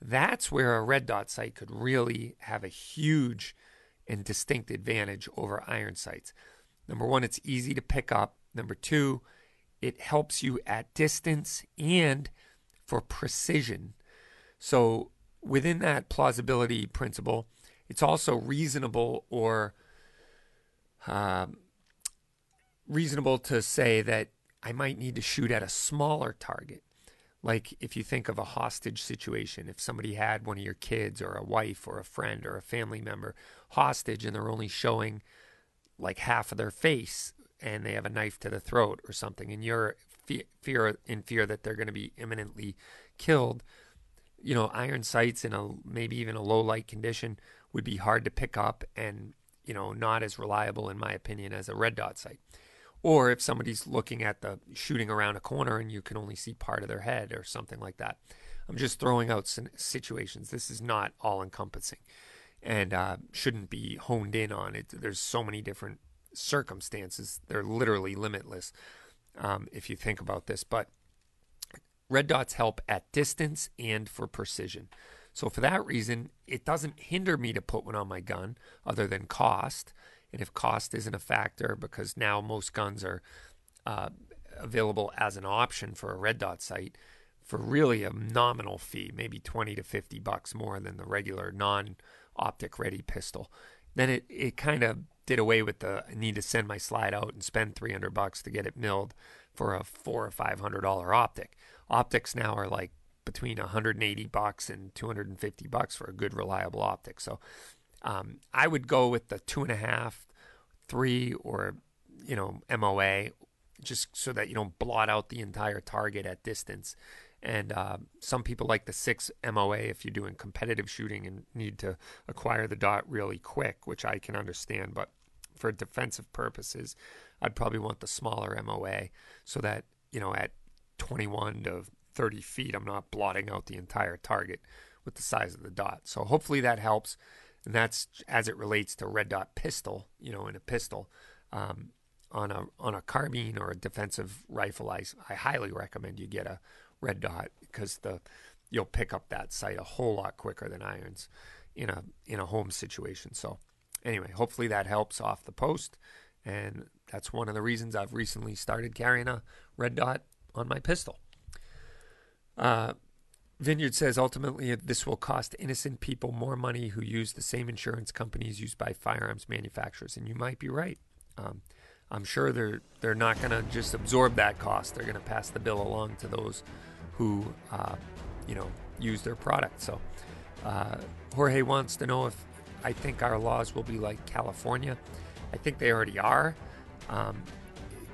That's where a red dot sight could really have a huge and distinct advantage over iron sights. Number one, it's easy to pick up. Number two, it helps you at distance and for precision. So, within that plausibility principle, it's also reasonable or um, reasonable to say that I might need to shoot at a smaller target like if you think of a hostage situation, if somebody had one of your kids or a wife or a friend or a family member hostage and they're only showing like half of their face and they have a knife to the throat or something and you're fear in fear that they're going to be imminently killed, you know, iron sights in a maybe even a low light condition would be hard to pick up and, you know, not as reliable in my opinion as a red dot sight. Or if somebody's looking at the shooting around a corner and you can only see part of their head or something like that. I'm just throwing out situations. This is not all encompassing and uh, shouldn't be honed in on it. There's so many different circumstances. They're literally limitless um, if you think about this. But red dots help at distance and for precision. So for that reason, it doesn't hinder me to put one on my gun other than cost. And if cost isn't a factor, because now most guns are uh, available as an option for a red dot sight for really a nominal fee, maybe 20 to 50 bucks more than the regular non optic ready pistol, then it, it kind of did away with the need to send my slide out and spend 300 bucks to get it milled for a four or five hundred dollar optic. Optics now are like between 180 bucks and 250 bucks for a good reliable optic. So um, I would go with the two and a half, three, or you know MOA, just so that you don't blot out the entire target at distance. And uh, some people like the six MOA if you're doing competitive shooting and need to acquire the dot really quick, which I can understand. But for defensive purposes, I'd probably want the smaller MOA so that you know at 21 to 30 feet, I'm not blotting out the entire target with the size of the dot. So hopefully that helps and that's as it relates to red dot pistol. You know, in a pistol, um, on a on a carbine or a defensive rifle, I, I highly recommend you get a red dot because the you'll pick up that sight a whole lot quicker than irons in a in a home situation. So anyway, hopefully that helps off the post, and that's one of the reasons I've recently started carrying a red dot on my pistol. Uh, Vineyard says ultimately this will cost innocent people more money who use the same insurance companies used by firearms manufacturers, and you might be right. Um, I'm sure they're they're not going to just absorb that cost. They're going to pass the bill along to those who, uh, you know, use their product. So, uh, Jorge wants to know if I think our laws will be like California. I think they already are. Um,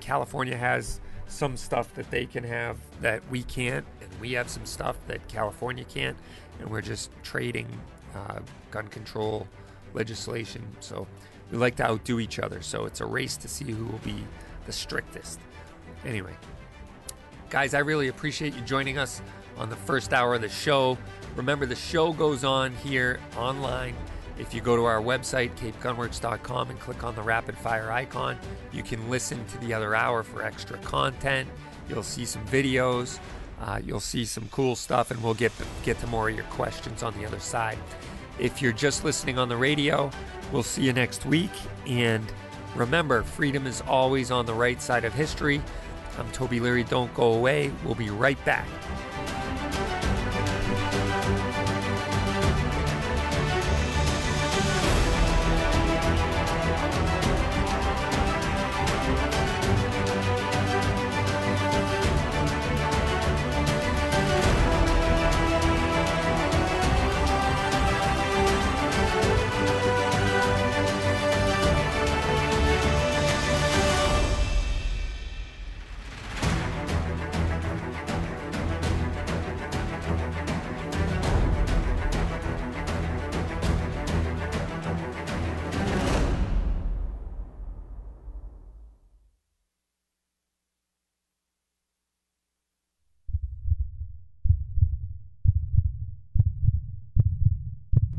California has some stuff that they can have that we can't, and we have some stuff that California can't, and we're just trading uh, gun control legislation. So we like to outdo each other. So it's a race to see who will be the strictest. Anyway, guys, I really appreciate you joining us on the first hour of the show. Remember, the show goes on here online. If you go to our website, capegunworks.com, and click on the rapid fire icon, you can listen to the other hour for extra content. You'll see some videos, uh, you'll see some cool stuff, and we'll get get to more of your questions on the other side. If you're just listening on the radio, we'll see you next week. And remember, freedom is always on the right side of history. I'm Toby Leary. Don't go away. We'll be right back.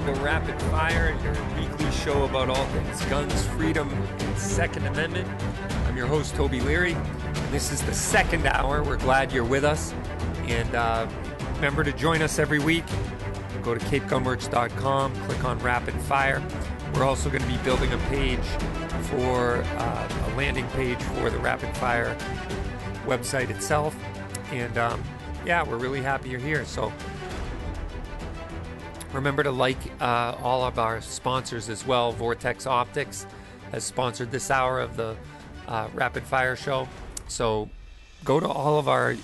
Welcome to Rapid Fire, your weekly show about all things guns, freedom, and Second Amendment. I'm your host, Toby Leary. And this is the second hour. We're glad you're with us. And uh, remember to join us every week. Go to capegunworks.com, click on Rapid Fire. We're also going to be building a page for uh, a landing page for the Rapid Fire website itself. And um, yeah, we're really happy you're here. So Remember to like uh, all of our sponsors as well. Vortex Optics has sponsored this hour of the uh, Rapid Fire Show. So go to all of our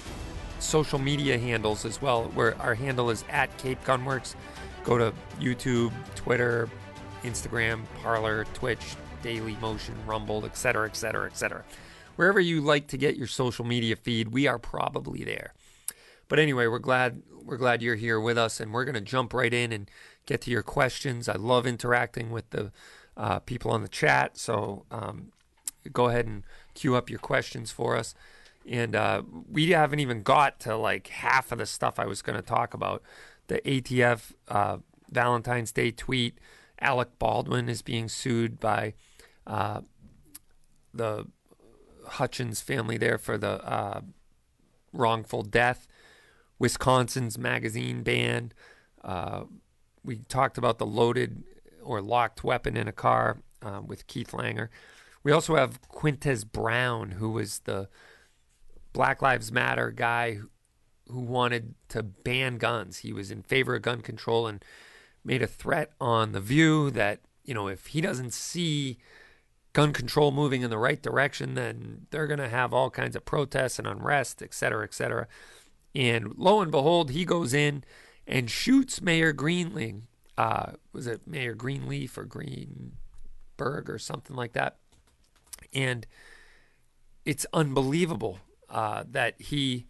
social media handles as well, where our handle is at Cape Gunworks. Go to YouTube, Twitter, Instagram, Parler, Twitch, Daily Motion, Rumble, etc., etc., etc. Wherever you like to get your social media feed, we are probably there. But anyway, we're glad we're glad you're here with us, and we're going to jump right in and get to your questions. I love interacting with the uh, people on the chat, so um, go ahead and queue up your questions for us. And uh, we haven't even got to like half of the stuff I was going to talk about. The ATF uh, Valentine's Day tweet. Alec Baldwin is being sued by uh, the Hutchins family there for the uh, wrongful death Wisconsin's magazine ban. Uh, we talked about the loaded or locked weapon in a car uh, with Keith Langer. We also have Quintez Brown, who was the Black Lives Matter guy who, who wanted to ban guns. He was in favor of gun control and made a threat on The View that, you know, if he doesn't see gun control moving in the right direction, then they're going to have all kinds of protests and unrest, et cetera, et cetera. And lo and behold, he goes in and shoots Mayor Greenling. Uh, was it Mayor Greenleaf or Greenberg or something like that? And it's unbelievable uh, that he,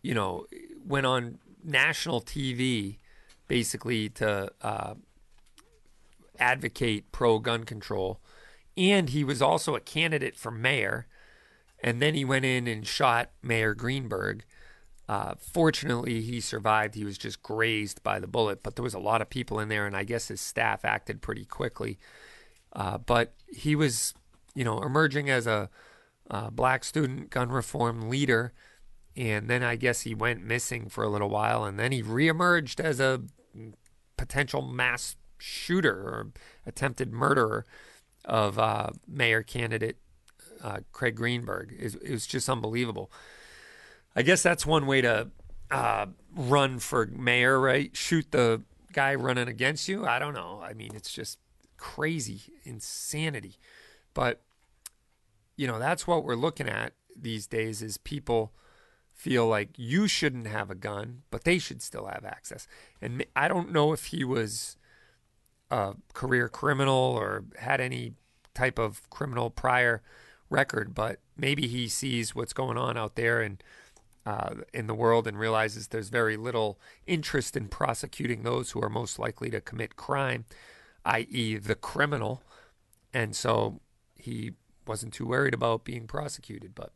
you know, went on national TV basically to uh, advocate pro gun control and he was also a candidate for mayor. And then he went in and shot Mayor Greenberg. Uh, fortunately, he survived. He was just grazed by the bullet, but there was a lot of people in there, and I guess his staff acted pretty quickly. Uh, but he was, you know, emerging as a, a black student gun reform leader, and then I guess he went missing for a little while, and then he reemerged as a potential mass shooter or attempted murderer of uh, mayor candidate uh, Craig Greenberg. It, it, was just unbelievable. I guess that's one way to uh, run for mayor, right? Shoot the guy running against you. I don't know. I mean, it's just crazy insanity. But you know, that's what we're looking at these days is people feel like you shouldn't have a gun, but they should still have access. And I don't know if he was a career criminal or had any type of criminal prior record, but maybe he sees what's going on out there and uh, in the world and realizes there's very little interest in prosecuting those who are most likely to commit crime, i.e., the criminal. And so he wasn't too worried about being prosecuted, but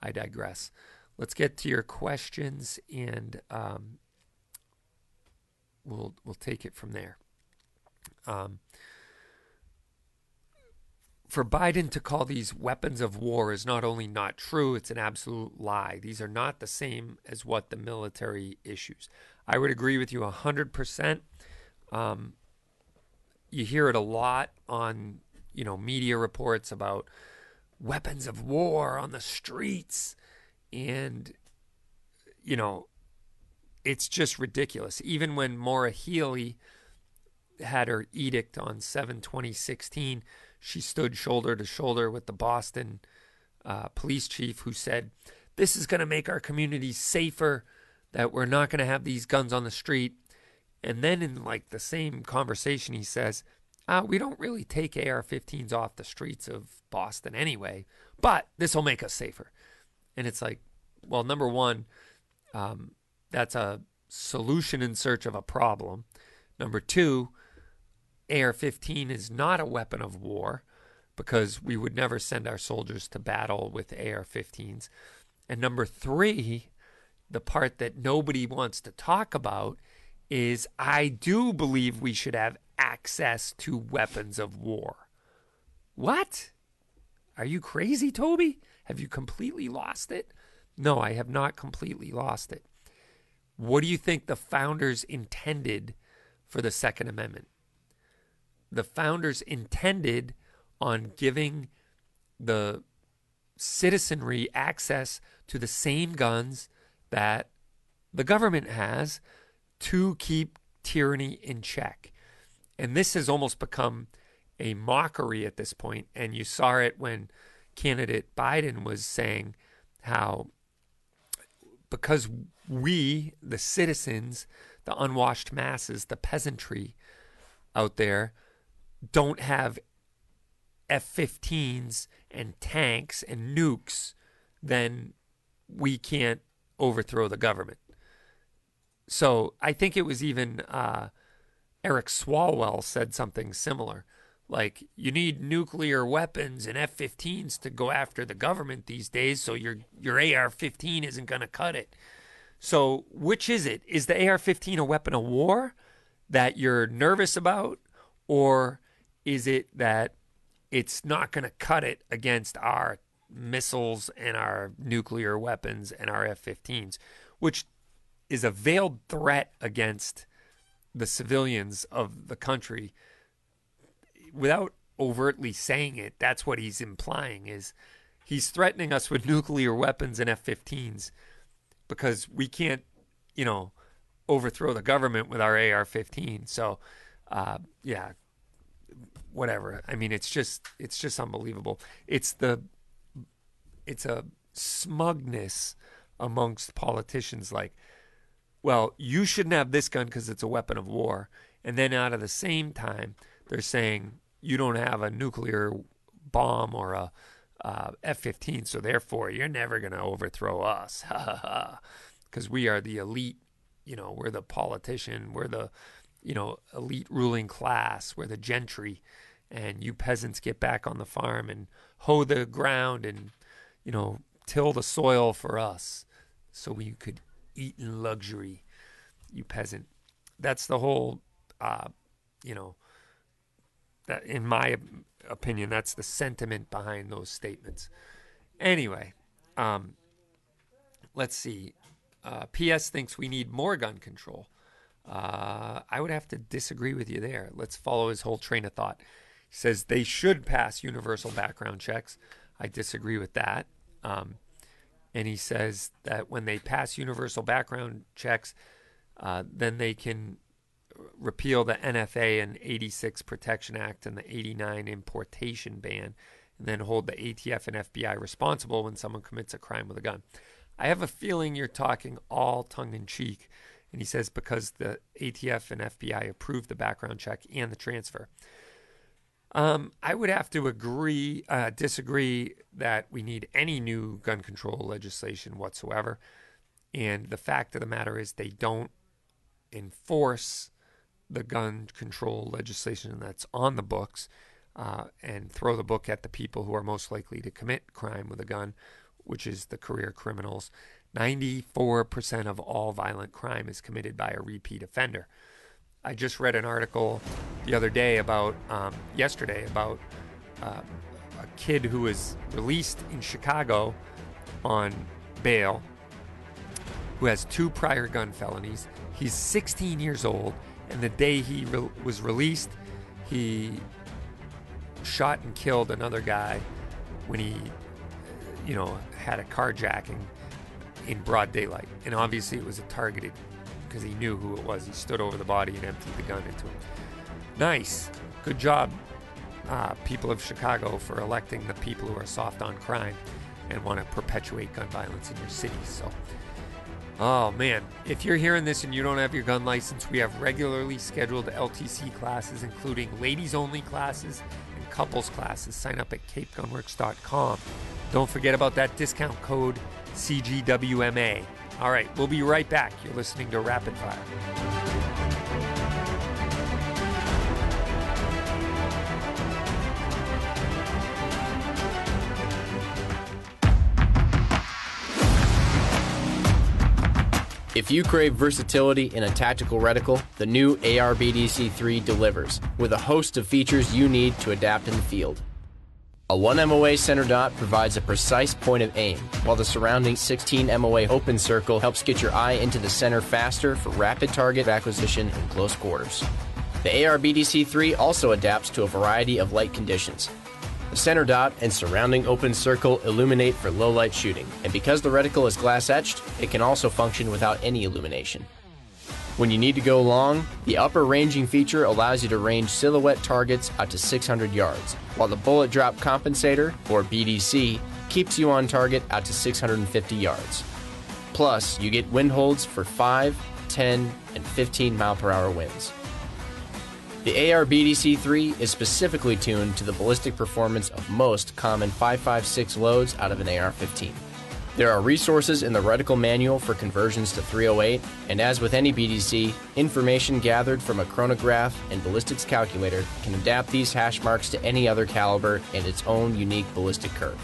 I digress. Let's get to your questions and um, we'll we'll take it from there. Um, for Biden to call these weapons of war is not only not true, it's an absolute lie. These are not the same as what the military issues. I would agree with you 100%. Um, you hear it a lot on, you know, media reports about weapons of war on the streets and you know, it's just ridiculous. Even when Maura Healey had her edict on 7 2016, she stood shoulder to shoulder with the Boston uh, police chief who said, This is going to make our community safer, that we're not going to have these guns on the street. And then in like the same conversation, he says, uh, We don't really take AR 15s off the streets of Boston anyway, but this will make us safer. And it's like, well, number one, um, that's a solution in search of a problem. Number two, AR 15 is not a weapon of war because we would never send our soldiers to battle with AR 15s. And number three, the part that nobody wants to talk about is I do believe we should have access to weapons of war. What? Are you crazy, Toby? Have you completely lost it? No, I have not completely lost it. What do you think the founders intended for the Second Amendment? The founders intended on giving the citizenry access to the same guns that the government has to keep tyranny in check. And this has almost become a mockery at this point. And you saw it when candidate Biden was saying how because we, the citizens, the unwashed masses, the peasantry out there, don't have F 15s and tanks and nukes, then we can't overthrow the government. So I think it was even uh, Eric Swalwell said something similar. Like, you need nuclear weapons and F 15s to go after the government these days, so your, your AR 15 isn't going to cut it. So, which is it? Is the AR 15 a weapon of war that you're nervous about? Or is it that it's not going to cut it against our missiles and our nuclear weapons and our F 15s, which is a veiled threat against the civilians of the country without overtly saying it. That's what he's implying is he's threatening us with nuclear weapons and F-15s because we can't, you know, overthrow the government with our AR-15. So, uh, yeah, whatever. I mean, it's just it's just unbelievable. It's the it's a smugness amongst politicians like well, you shouldn't have this gun because it's a weapon of war. And then out of the same time, they're saying you don't have a nuclear bomb or a uh, F-15, so therefore you're never going to overthrow us, because we are the elite. You know, we're the politician. We're the you know elite ruling class. We're the gentry, and you peasants get back on the farm and hoe the ground and you know till the soil for us, so we could eat in luxury, you peasant. That's the whole, uh, you know, that in my opinion, that's the sentiment behind those statements. Anyway, um, let's see. Uh, PS thinks we need more gun control. Uh, I would have to disagree with you there. Let's follow his whole train of thought. He says they should pass universal background checks. I disagree with that. Um, and he says that when they pass universal background checks, uh, then they can repeal the NFA and 86 Protection Act and the 89 importation ban, and then hold the ATF and FBI responsible when someone commits a crime with a gun. I have a feeling you're talking all tongue in cheek. And he says because the ATF and FBI approved the background check and the transfer. Um, I would have to agree, uh, disagree that we need any new gun control legislation whatsoever. And the fact of the matter is, they don't enforce the gun control legislation that's on the books uh, and throw the book at the people who are most likely to commit crime with a gun, which is the career criminals. 94% of all violent crime is committed by a repeat offender. I just read an article the other day about, um, yesterday, about uh, a kid who was released in Chicago on bail who has two prior gun felonies. He's 16 years old, and the day he re- was released, he shot and killed another guy when he, you know, had a carjacking in broad daylight. And obviously, it was a targeted because he knew who it was. He stood over the body and emptied the gun into him. Nice. Good job, uh, people of Chicago, for electing the people who are soft on crime and want to perpetuate gun violence in your cities. So, oh man, if you're hearing this and you don't have your gun license, we have regularly scheduled LTC classes, including ladies only classes and couples classes. Sign up at capegunworks.com. Don't forget about that discount code CGWMA. All right, we'll be right back. You're listening to Rapid Fire. If you crave versatility in a tactical reticle, the new ARBDC 3 delivers, with a host of features you need to adapt in the field. A 1 MOA center dot provides a precise point of aim, while the surrounding 16 MOA open circle helps get your eye into the center faster for rapid target acquisition in close quarters. The ARBDC 3 also adapts to a variety of light conditions. The center dot and surrounding open circle illuminate for low light shooting, and because the reticle is glass etched, it can also function without any illumination. When you need to go long, the upper ranging feature allows you to range silhouette targets out to 600 yards, while the bullet drop compensator, or BDC, keeps you on target out to 650 yards. Plus, you get wind holds for 5, 10, and 15 mile per hour winds. The AR-BDC-3 is specifically tuned to the ballistic performance of most common 5.56 loads out of an AR-15. There are resources in the reticle manual for conversions to 308, and as with any BDC, information gathered from a chronograph and ballistics calculator can adapt these hash marks to any other caliber and its own unique ballistic curve.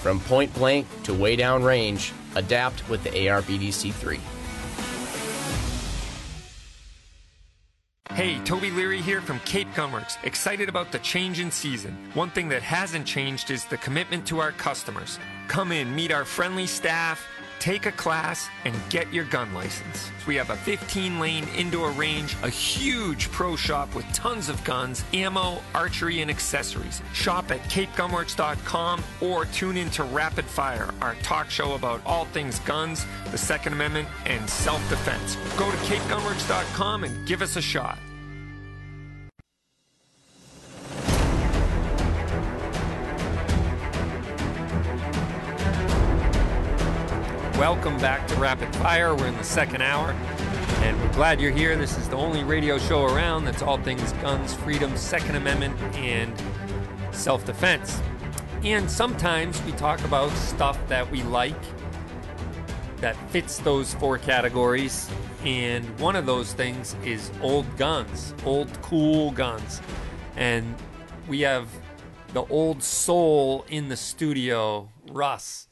From point blank to way down range, adapt with the AR-BDC 3. Hey, Toby Leary here from Cape Gunworks. Excited about the change in season. One thing that hasn't changed is the commitment to our customers. Come in, meet our friendly staff, Take a class and get your gun license. We have a 15 lane indoor range, a huge pro shop with tons of guns, ammo, archery, and accessories. Shop at capegunworks.com or tune in to Rapid Fire, our talk show about all things guns, the Second Amendment, and self defense. Go to capegunworks.com and give us a shot. Welcome back to Rapid Fire. We're in the second hour, and we're glad you're here. This is the only radio show around that's all things guns, freedom, Second Amendment, and self defense. And sometimes we talk about stuff that we like that fits those four categories. And one of those things is old guns, old cool guns. And we have the old soul in the studio, Russ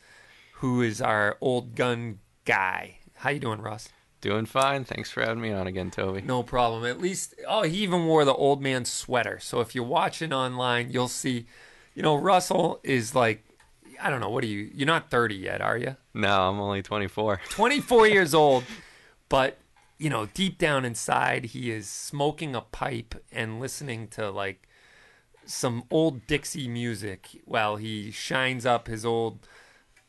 who is our old gun guy. How you doing, Russ? Doing fine. Thanks for having me on again, Toby. No problem. At least, oh, he even wore the old man sweater. So if you're watching online, you'll see, you know, Russell is like, I don't know, what are you? You're not 30 yet, are you? No, I'm only 24. 24 years old, but you know, deep down inside, he is smoking a pipe and listening to like some old Dixie music while he shines up his old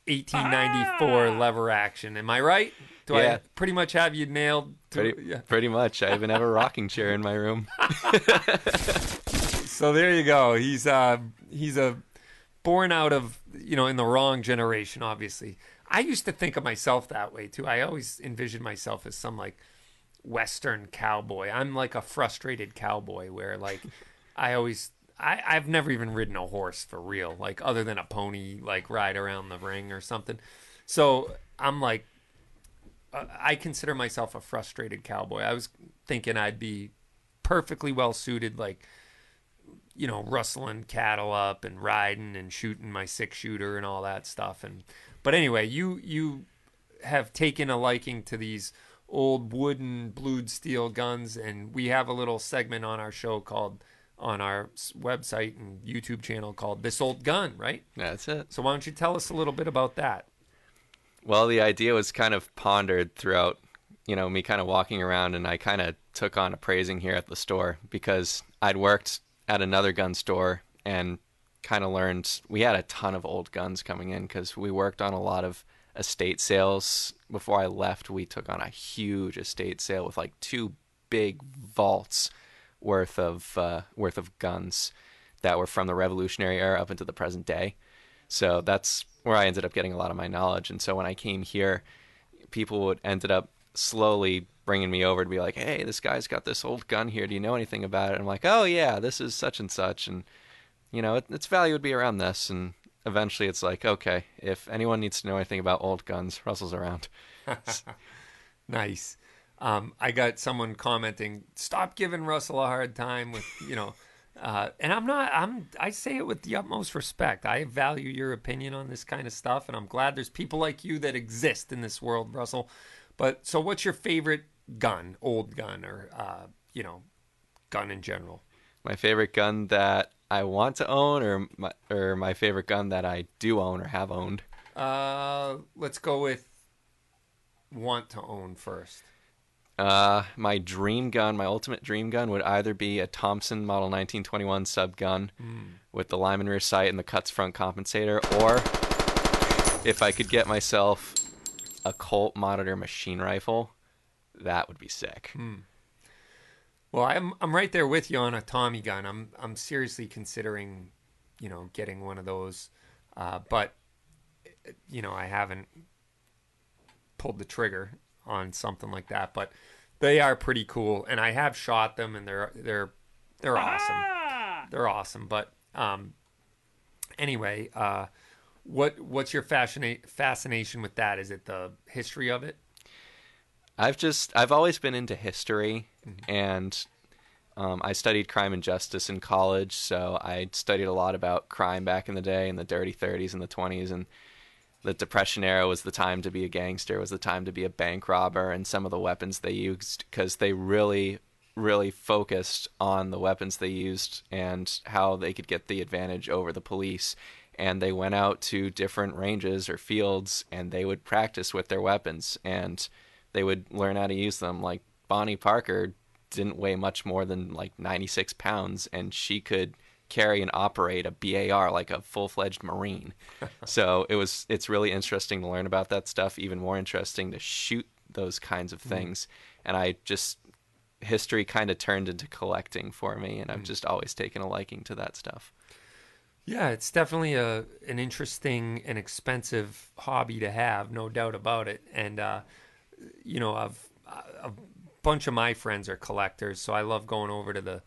1894 ah! lever action. Am I right? Do yeah. I pretty much have you nailed? To, pretty, yeah. pretty much. I even have a rocking chair in my room. so there you go. He's uh he's a born out of you know in the wrong generation. Obviously, I used to think of myself that way too. I always envisioned myself as some like Western cowboy. I'm like a frustrated cowboy where like I always I, I've never even ridden a horse for real, like other than a pony, like ride around the ring or something. So I'm like, uh, I consider myself a frustrated cowboy. I was thinking I'd be perfectly well suited, like, you know, rustling cattle up and riding and shooting my six shooter and all that stuff. And but anyway, you you have taken a liking to these old wooden blued steel guns, and we have a little segment on our show called on our website and YouTube channel called This Old Gun, right? That's it. So why don't you tell us a little bit about that? Well, the idea was kind of pondered throughout, you know, me kind of walking around and I kind of took on appraising here at the store because I'd worked at another gun store and kind of learned we had a ton of old guns coming in because we worked on a lot of estate sales. Before I left, we took on a huge estate sale with like two big vaults worth of uh, worth of guns that were from the Revolutionary era up into the present day. So that's where I ended up getting a lot of my knowledge. And so when I came here, people would ended up slowly bringing me over to be like, "Hey, this guy's got this old gun here. Do you know anything about it?" I'm like, "Oh yeah, this is such and such, and you know, it, its value would be around this." And eventually, it's like, okay, if anyone needs to know anything about old guns, Russell's around. nice um, I got someone commenting, "Stop giving Russell a hard time with you know." Uh, and I'm not. I'm. I say it with the utmost respect. I value your opinion on this kind of stuff, and I'm glad there's people like you that exist in this world, Russell. But so, what's your favorite gun, old gun, or uh, you know, gun in general? My favorite gun that I want to own, or my, or my favorite gun that I do own or have owned. Uh, let's go with want to own first. Uh, my dream gun, my ultimate dream gun, would either be a Thompson Model 1921 sub gun mm. with the Lyman rear sight and the Cutts front compensator, or if I could get myself a Colt Monitor machine rifle, that would be sick. Mm. Well, I'm I'm right there with you on a Tommy gun. I'm I'm seriously considering, you know, getting one of those, uh, but you know, I haven't pulled the trigger on something like that. But they are pretty cool, and I have shot them, and they're they're they're awesome. Ah! They're awesome. But um, anyway, uh, what what's your fascina- fascination with that? Is it the history of it? I've just I've always been into history, mm-hmm. and um, I studied crime and justice in college, so I studied a lot about crime back in the day in the dirty 30s and the 20s, and the depression era was the time to be a gangster was the time to be a bank robber and some of the weapons they used because they really really focused on the weapons they used and how they could get the advantage over the police and they went out to different ranges or fields and they would practice with their weapons and they would learn how to use them. Like Bonnie Parker didn't weigh much more than like 96 pounds and she could carry and operate a BAR like a full-fledged marine. so it was it's really interesting to learn about that stuff, even more interesting to shoot those kinds of hmm. things. And I just history kind of turned into collecting for me and I've hmm. just always taken a liking to that stuff. Yeah, it's definitely a an interesting and expensive hobby to have, no doubt about it. And uh, you know, I've uh, a bunch of my friends are collectors, so I love going over to the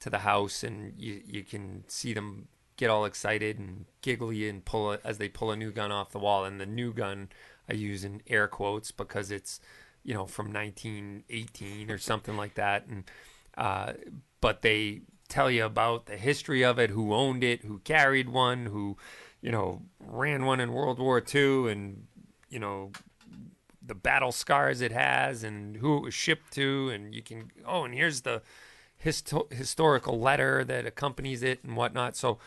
to the house and you you can see them get all excited and giggly and pull a, as they pull a new gun off the wall. And the new gun I use in air quotes because it's you know from 1918 or something like that. And uh, but they tell you about the history of it, who owned it, who carried one, who, you know, ran one in World War II, and you know, the battle scars it has, and who it was shipped to, and you can oh, and here's the histo- historical letter that accompanies it and whatnot. So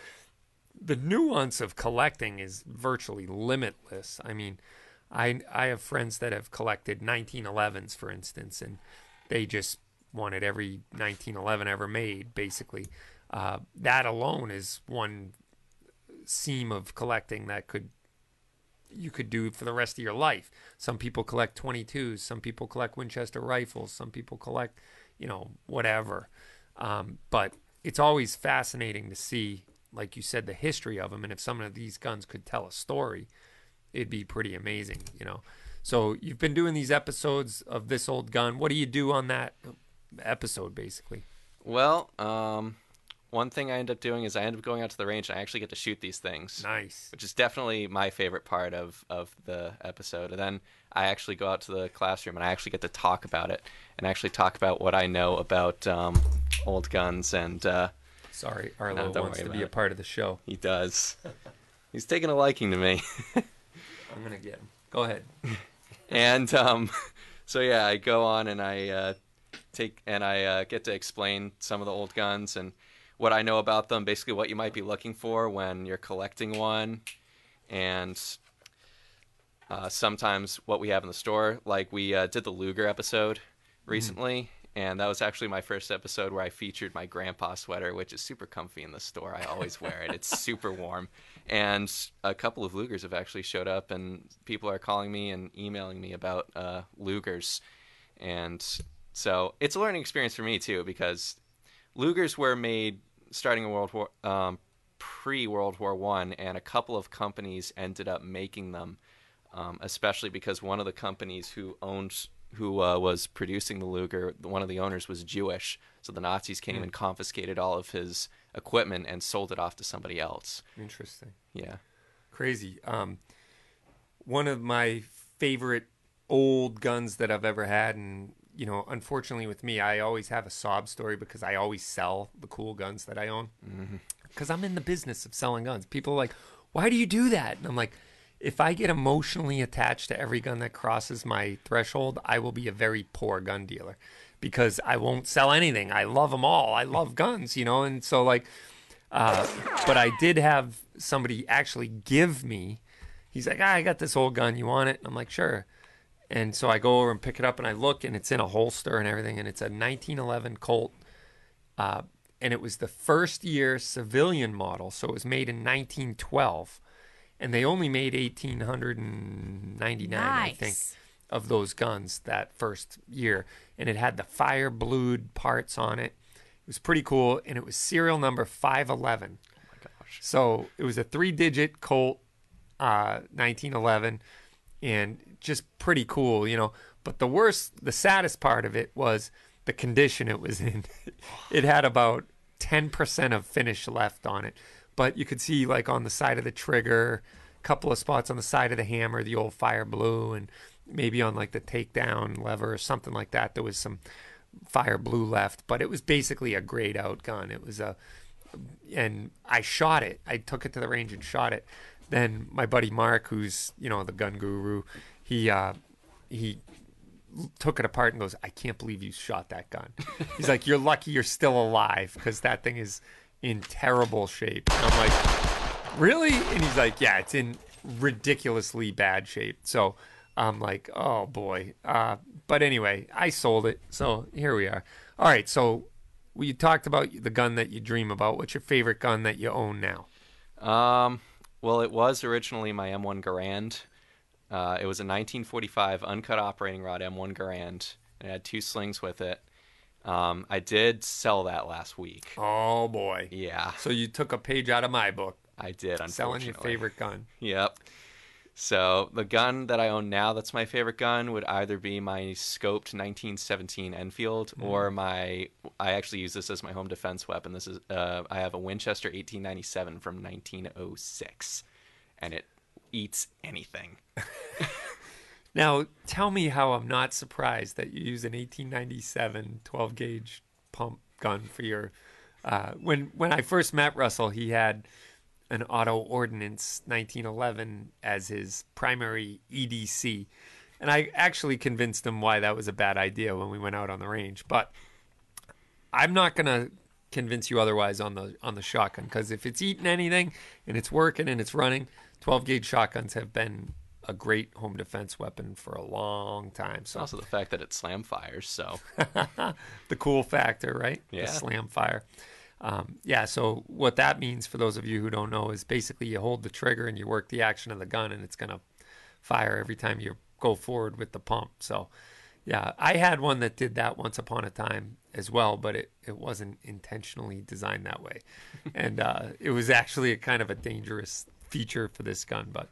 the nuance of collecting is virtually limitless. I mean, I I have friends that have collected 1911s, for instance, and they just wanted every 1911 ever made, basically. Uh, that alone is one seam of collecting that could you could do for the rest of your life. Some people collect 22s, some people collect Winchester rifles, some people collect, you know, whatever. Um, but it's always fascinating to see, like you said, the history of them, and if some of these guns could tell a story, it'd be pretty amazing, you know. So you've been doing these episodes of this old gun. What do you do on that episode, basically? Well, um, one thing I end up doing is I end up going out to the range and I actually get to shoot these things. Nice. Which is definitely my favorite part of, of the episode. And then I actually go out to the classroom and I actually get to talk about it and actually talk about what I know about um, old guns and. Uh, Sorry, Arlo no, wants to be a part of the show. He does. He's taking a liking to me. I'm gonna get him. Go ahead. and um, so yeah, I go on and I uh, take and I uh, get to explain some of the old guns and what I know about them, basically what you might be looking for when you're collecting one, and uh, sometimes what we have in the store. Like we uh, did the Luger episode recently, mm-hmm. and that was actually my first episode where I featured my grandpa sweater, which is super comfy in the store. I always wear it; it's super warm. And a couple of Lugers have actually showed up, and people are calling me and emailing me about uh, Lugers, and so it's a learning experience for me too because Lugers were made starting in World War um, pre World War One, and a couple of companies ended up making them, um, especially because one of the companies who owned who uh, was producing the Luger, one of the owners was Jewish, so the Nazis came mm. and confiscated all of his equipment and sold it off to somebody else. Interesting. Yeah. Crazy. Um, one of my favorite old guns that I've ever had, and you know, unfortunately with me, I always have a sob story because I always sell the cool guns that I own. Because mm-hmm. I'm in the business of selling guns. People are like, why do you do that? And I'm like, if I get emotionally attached to every gun that crosses my threshold, I will be a very poor gun dealer because I won't sell anything. I love them all. I love guns, you know, and so like, uh, but I did have somebody actually give me. He's like, ah, I got this old gun. You want it? And I'm like, sure. And so I go over and pick it up and I look and it's in a holster and everything. And it's a 1911 Colt. Uh, and it was the first year civilian model. So it was made in 1912. And they only made 1,899, nice. I think, of those guns that first year. And it had the fire blued parts on it. It was pretty cool. And it was serial number 511. Oh my gosh. So it was a three digit Colt uh, 1911 and just pretty cool, you know. But the worst, the saddest part of it was the condition it was in. it had about 10% of finish left on it. But you could see, like, on the side of the trigger, a couple of spots on the side of the hammer, the old fire blue, and maybe on, like, the takedown lever or something like that, there was some fire blue left. But it was basically a grayed out gun. It was a, and I shot it. I took it to the range and shot it then my buddy Mark, who's you know the gun guru, he uh, he took it apart and goes, "I can't believe you shot that gun." He's like, "You're lucky you're still alive because that thing is in terrible shape." And I'm like, really? And he's like, yeah, it's in ridiculously bad shape. So I'm like, oh boy. Uh, but anyway, I sold it. So here we are. All right. So we talked about the gun that you dream about. What's your favorite gun that you own now? Um, well, it was originally my M1 Garand. Uh, it was a 1945 uncut operating rod M1 Garand. And it had two slings with it. Um, I did sell that last week. Oh boy. Yeah. So you took a page out of my book. I did. Selling your favorite gun. Yep. So the gun that I own now, that's my favorite gun, would either be my scoped 1917 Enfield Mm. or my. I actually use this as my home defense weapon. This is uh, I have a Winchester 1897 from 1906, and it eats anything. Now, tell me how I'm not surprised that you use an 1897 12 gauge pump gun for your. Uh, when when I first met Russell, he had an Auto Ordnance 1911 as his primary EDC, and I actually convinced him why that was a bad idea when we went out on the range. But I'm not gonna convince you otherwise on the on the shotgun because if it's eating anything and it's working and it's running, 12 gauge shotguns have been a great home defense weapon for a long time. So Also the fact that it slam fires. So the cool factor, right? Yeah. The slam fire. Um, yeah. So what that means for those of you who don't know is basically you hold the trigger and you work the action of the gun, and it's gonna fire every time you go forward with the pump. So yeah, I had one that did that once upon a time as well, but it, it wasn't intentionally designed that way, and uh, it was actually a kind of a dangerous feature for this gun. But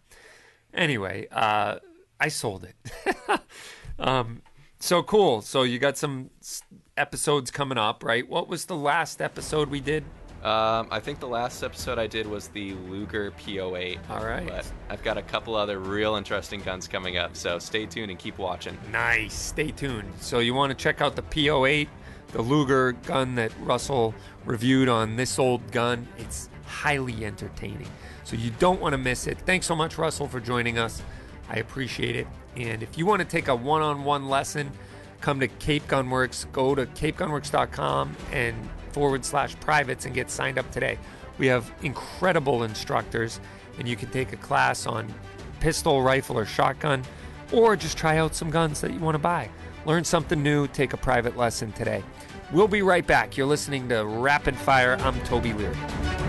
anyway, uh, I sold it. um, so cool. So you got some episodes coming up, right? What was the last episode we did? Um, I think the last episode I did was the Luger P08. All right. But I've got a couple other real interesting guns coming up, so stay tuned and keep watching. Nice. Stay tuned. So you want to check out the P08, the Luger gun that Russell reviewed on this old gun. It's highly entertaining. So you don't want to miss it. Thanks so much, Russell, for joining us. I appreciate it. And if you want to take a one-on-one lesson, come to Cape Gunworks. Go to capegunworks.com and forward slash privates and get signed up today. We have incredible instructors, and you can take a class on pistol, rifle, or shotgun, or just try out some guns that you want to buy. Learn something new, take a private lesson today. We'll be right back. You're listening to Rapid Fire. I'm Toby Leary.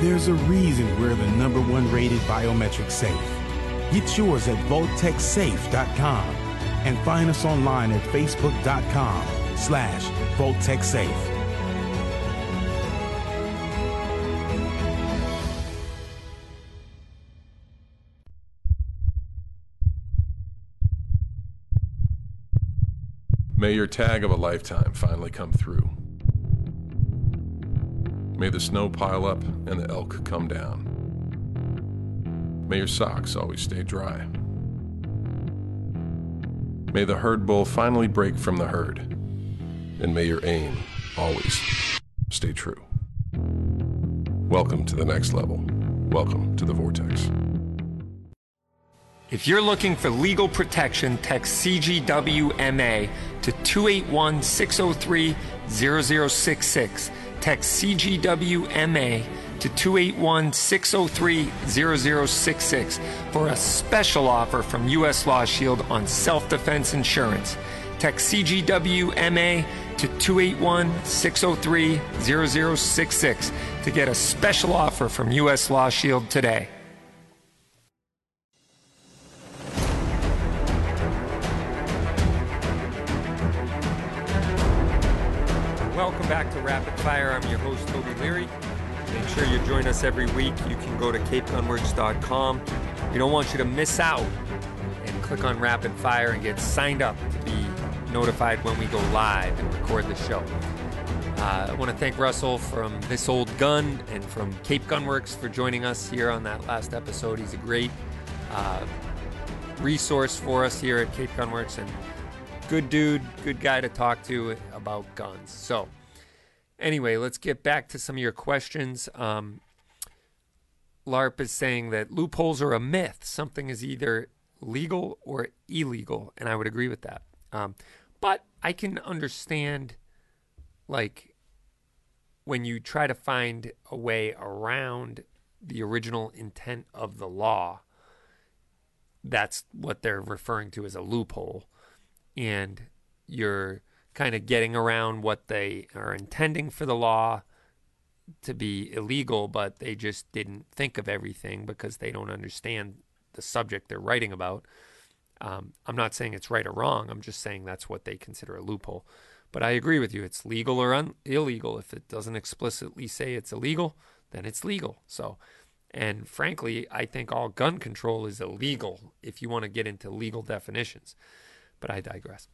There's a reason we're the number one rated biometric safe. Get yours at VaultekSafe.com and find us online at Facebook.com slash VaultekSafe. May your tag of a lifetime finally come through. May the snow pile up and the elk come down. May your socks always stay dry. May the herd bull finally break from the herd. And may your aim always stay true. Welcome to the next level. Welcome to the Vortex. If you're looking for legal protection, text CGWMA to 281 603 0066. Text CGWMA to 281 603 0066 for a special offer from U.S. Law Shield on self defense insurance. Text CGWMA to 281 603 0066 to get a special offer from U.S. Law Shield today. Back to Rapid Fire. I'm your host, Toby Leary. Make sure you join us every week. You can go to capegunworks.com. We don't want you to miss out and click on Rapid Fire and get signed up to be notified when we go live and record the show. Uh, I want to thank Russell from This Old Gun and from Cape Gunworks for joining us here on that last episode. He's a great uh, resource for us here at Cape Gunworks and good dude, good guy to talk to about guns. So, anyway, let's get back to some of your questions. Um, LARP is saying that loopholes are a myth. Something is either legal or illegal, and I would agree with that. Um, but I can understand, like, when you try to find a way around the original intent of the law, that's what they're referring to as a loophole. And you're kind of getting around what they are intending for the law to be illegal, but they just didn't think of everything because they don't understand the subject they're writing about. Um, I'm not saying it's right or wrong. I'm just saying that's what they consider a loophole. But I agree with you. It's legal or un- illegal. If it doesn't explicitly say it's illegal, then it's legal. So, and frankly, I think all gun control is illegal if you want to get into legal definitions. But I digress.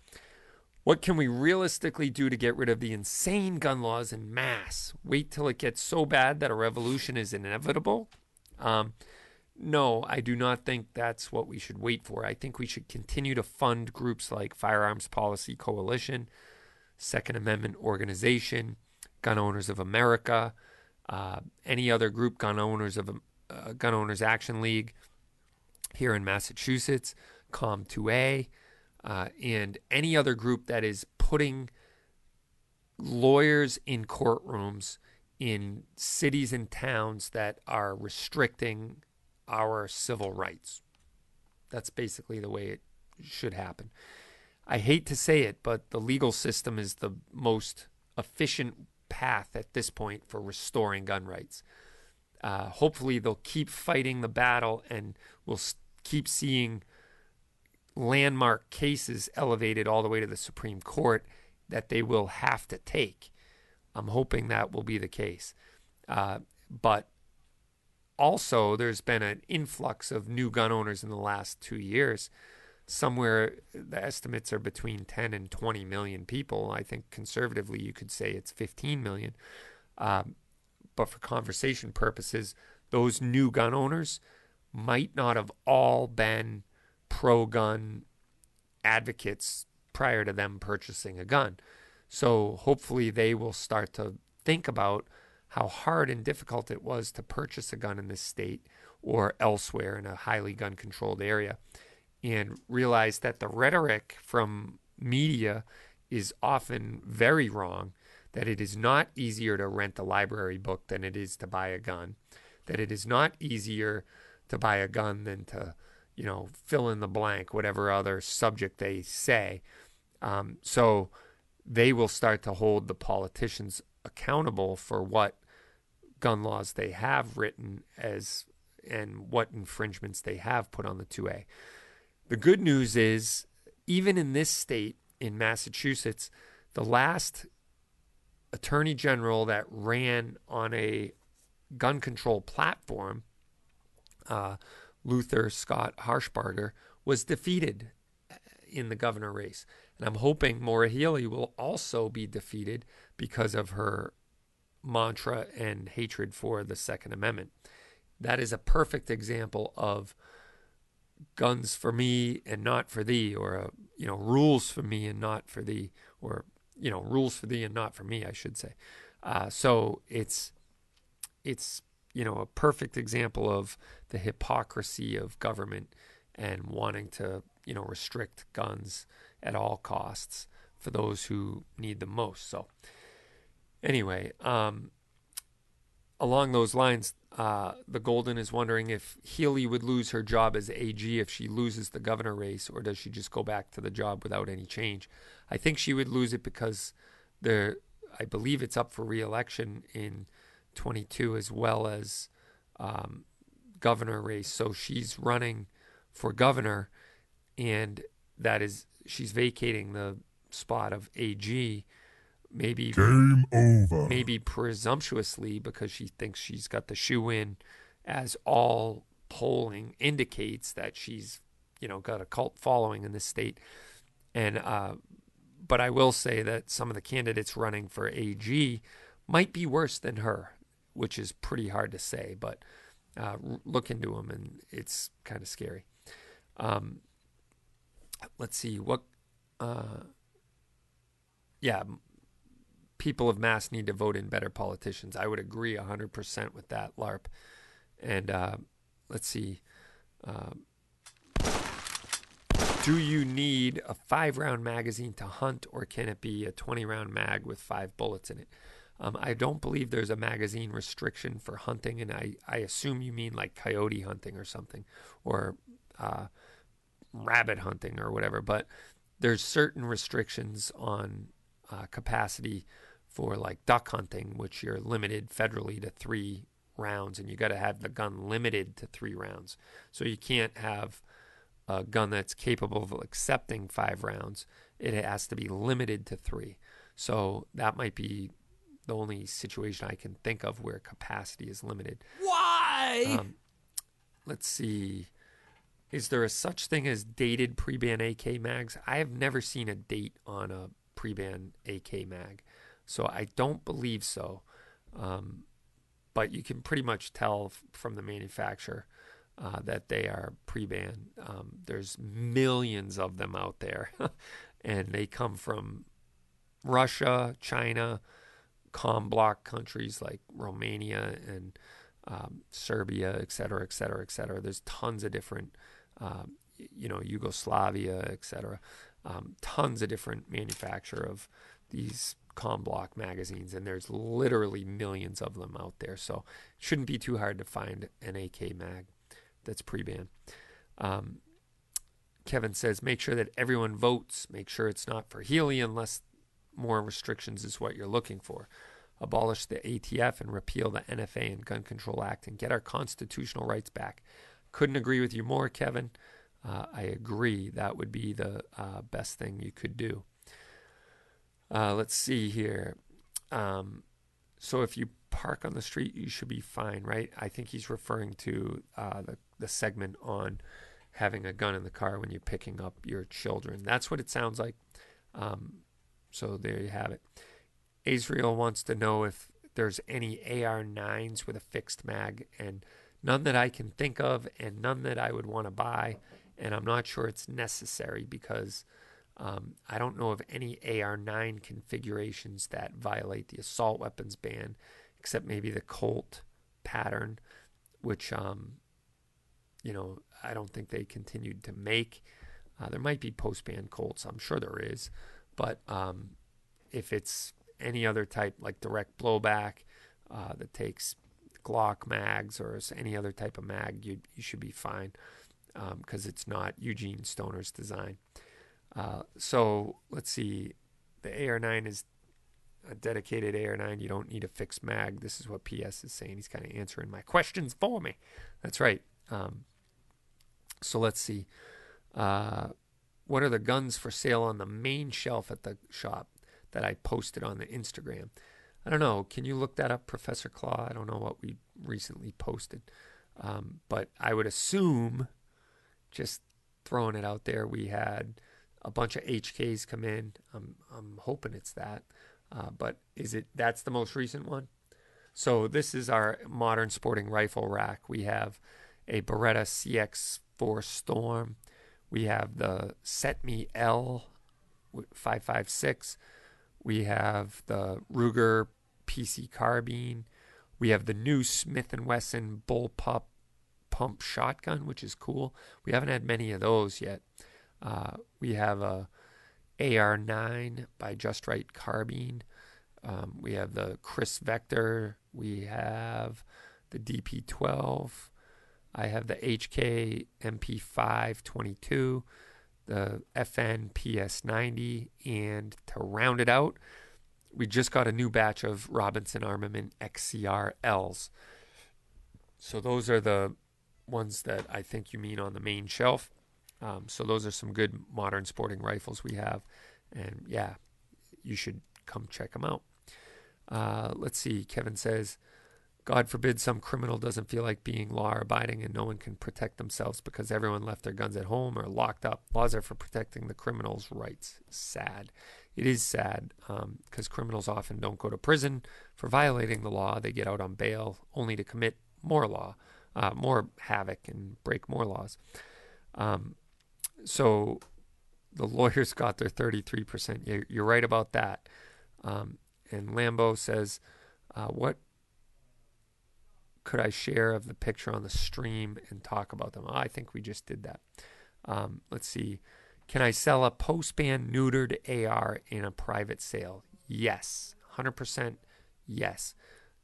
What can we realistically do to get rid of the insane gun laws in mass? Wait till it gets so bad that a revolution is inevitable? Um, no, I do not think that's what we should wait for. I think we should continue to fund groups like Firearms Policy Coalition, Second Amendment Organization, Gun Owners of America, uh, any other group, Gun Owners of uh, Gun Owners Action League here in Massachusetts, Comm2A uh, and any other group that is putting lawyers in courtrooms in cities and towns that are restricting our civil rights. That's basically the way it should happen. I hate to say it, but the legal system is the most efficient path at this point for restoring gun rights. Uh, hopefully, they'll keep fighting the battle and we'll keep seeing landmark cases elevated all the way to the Supreme Court that they will have to take. I'm hoping that will be the case. Uh, but also, there's been an influx of new gun owners in the last two years. Somewhere the estimates are between 10 and 20 million people. I think conservatively you could say it's 15 million. Um, but for conversation purposes, those new gun owners might not have all been pro gun advocates prior to them purchasing a gun. So hopefully they will start to think about how hard and difficult it was to purchase a gun in this state or elsewhere in a highly gun controlled area and realize that the rhetoric from media is often very wrong that it is not easier to rent a library book than it is to buy a gun that it is not easier to buy a gun than to you know, fill in the blank, whatever other subject they say. Um, so they will start to hold the politicians accountable for what gun laws they have written as and what infringements they have put on the 2A. The good news is, even in this state, in Massachusetts, the last attorney general that ran on a gun control platform uh, Luther Scott Harshbarger was defeated in the governor race. And I'm hoping Maura Healey will also be defeated because of her mantra and hatred for the Second Amendment. That is a perfect example of guns for me and not for thee, or a, you know rules for me and not for thee, or you know rules for thee and not for me, I should say. Uh, so it's it's you know, a perfect example of the hypocrisy of government and wanting to, you know, restrict guns at all costs for those who need them most. So, anyway, um, along those lines, uh, the Golden is wondering if Healey would lose her job as AG if she loses the governor race, or does she just go back to the job without any change? I think she would lose it because there, I believe it's up for reelection in 22 as well as um, governor race. So she's running for governor, and that is she's vacating the spot of AG maybe game over. Maybe presumptuously because she thinks she's got the shoe in, as all polling indicates that she's you know got a cult following in this state, and uh, but I will say that some of the candidates running for AG might be worse than her, which is pretty hard to say, but uh, look into them and it's kind of scary. Um, let's see what. Uh, yeah, people of mass need to vote in better politicians. I would agree 100% with that, LARP. And uh, let's see. Uh, do you need a five round magazine to hunt, or can it be a 20 round mag with five bullets in it? Um, I don't believe there's a magazine restriction for hunting, and I, I assume you mean like coyote hunting or something, or uh, rabbit hunting or whatever. But there's certain restrictions on uh, capacity for like duck hunting, which you're limited federally to three rounds, and you got to have the gun limited to three rounds. So you can't have a gun that's capable of accepting five rounds. It has to be limited to three. So that might be the only situation I can think of where capacity is limited. Why? Um, let's see. Is there a such thing as dated pre-ban AK mags? I have never seen a date on a pre-ban AK mag. So I don't believe so. Um, but you can pretty much tell f- from the manufacturer uh, that they are pre-ban. Um, there's millions of them out there, and they come from Russia, China, com bloc countries like Romania and um, Serbia, et cetera, et cetera, et cetera. There's tons of different, um, you know, Yugoslavia, et cetera. Um, tons of different manufacture of these com bloc magazines, and there's literally millions of them out there. So it shouldn't be too hard to find an AK mag that's pre-ban. Um, Kevin says, make sure that everyone votes. Make sure it's not for Healey unless more restrictions is what you're looking for. Abolish the ATF and repeal the NFA and Gun Control Act and get our constitutional rights back. Couldn't agree with you more, Kevin. Uh, I agree. That would be the uh, best thing you could do. Uh, let's see here. Um, so if you park on the street, you should be fine, right? I think he's referring to uh, the the segment on having a gun in the car when you're picking up your children. That's what it sounds like. Um, so there you have it. Israel wants to know if there's any AR9s with a fixed mag, and none that I can think of, and none that I would want to buy. And I'm not sure it's necessary because um, I don't know of any AR9 configurations that violate the assault weapons ban, except maybe the Colt pattern, which, um, you know, I don't think they continued to make. Uh, there might be post ban Colts, I'm sure there is, but um, if it's any other type like direct blowback uh, that takes Glock mags or any other type of mag, you you should be fine because um, it's not Eugene Stoner's design. Uh, so let's see. The AR9 is a dedicated AR9. You don't need a fixed mag. This is what PS is saying. He's kind of answering my questions for me. That's right. Um, so let's see. Uh, what are the guns for sale on the main shelf at the shop that I posted on the Instagram? I don't know. Can you look that up, Professor Claw? I don't know what we recently posted. Um, but I would assume, just throwing it out there, we had a bunch of HKs come in. I'm I'm hoping it's that. Uh, but is it that's the most recent one? So this is our modern sporting rifle rack. We have a Beretta CX4 Storm. We have the CETME L 556. We have the Ruger PC carbine. We have the new Smith & Wesson bullpup pump shotgun, which is cool. We haven't had many of those yet. Uh, we have a AR9 by Just Right Carbine. Um, we have the Kriss Vector We have the DP12. I have the HK MP522, the FN PS90, and to round it out, we just got a new batch of Robinson Armament XCR-Ls. So those are the ones that I think you mean on the main shelf. Um, so those are some good modern sporting rifles we have, and yeah, you should come check them out. Uh, let's see. Kevin says, God forbid some criminal doesn't feel like being law abiding and no one can protect themselves because everyone left their guns at home or locked up. Laws are for protecting the criminal's rights. Sad. It is sad because um, criminals often don't go to prison for violating the law. They get out on bail only to commit more law, uh, more havoc, and break more laws. Um, so the lawyers got their 33%. You're, right about that. Um, and Lambo says, uh, What could I share of the picture on the stream and talk about them? I think we just did that. Um, let's see. Can I sell a post-ban neutered AR in a private sale? Yes. 100% yes.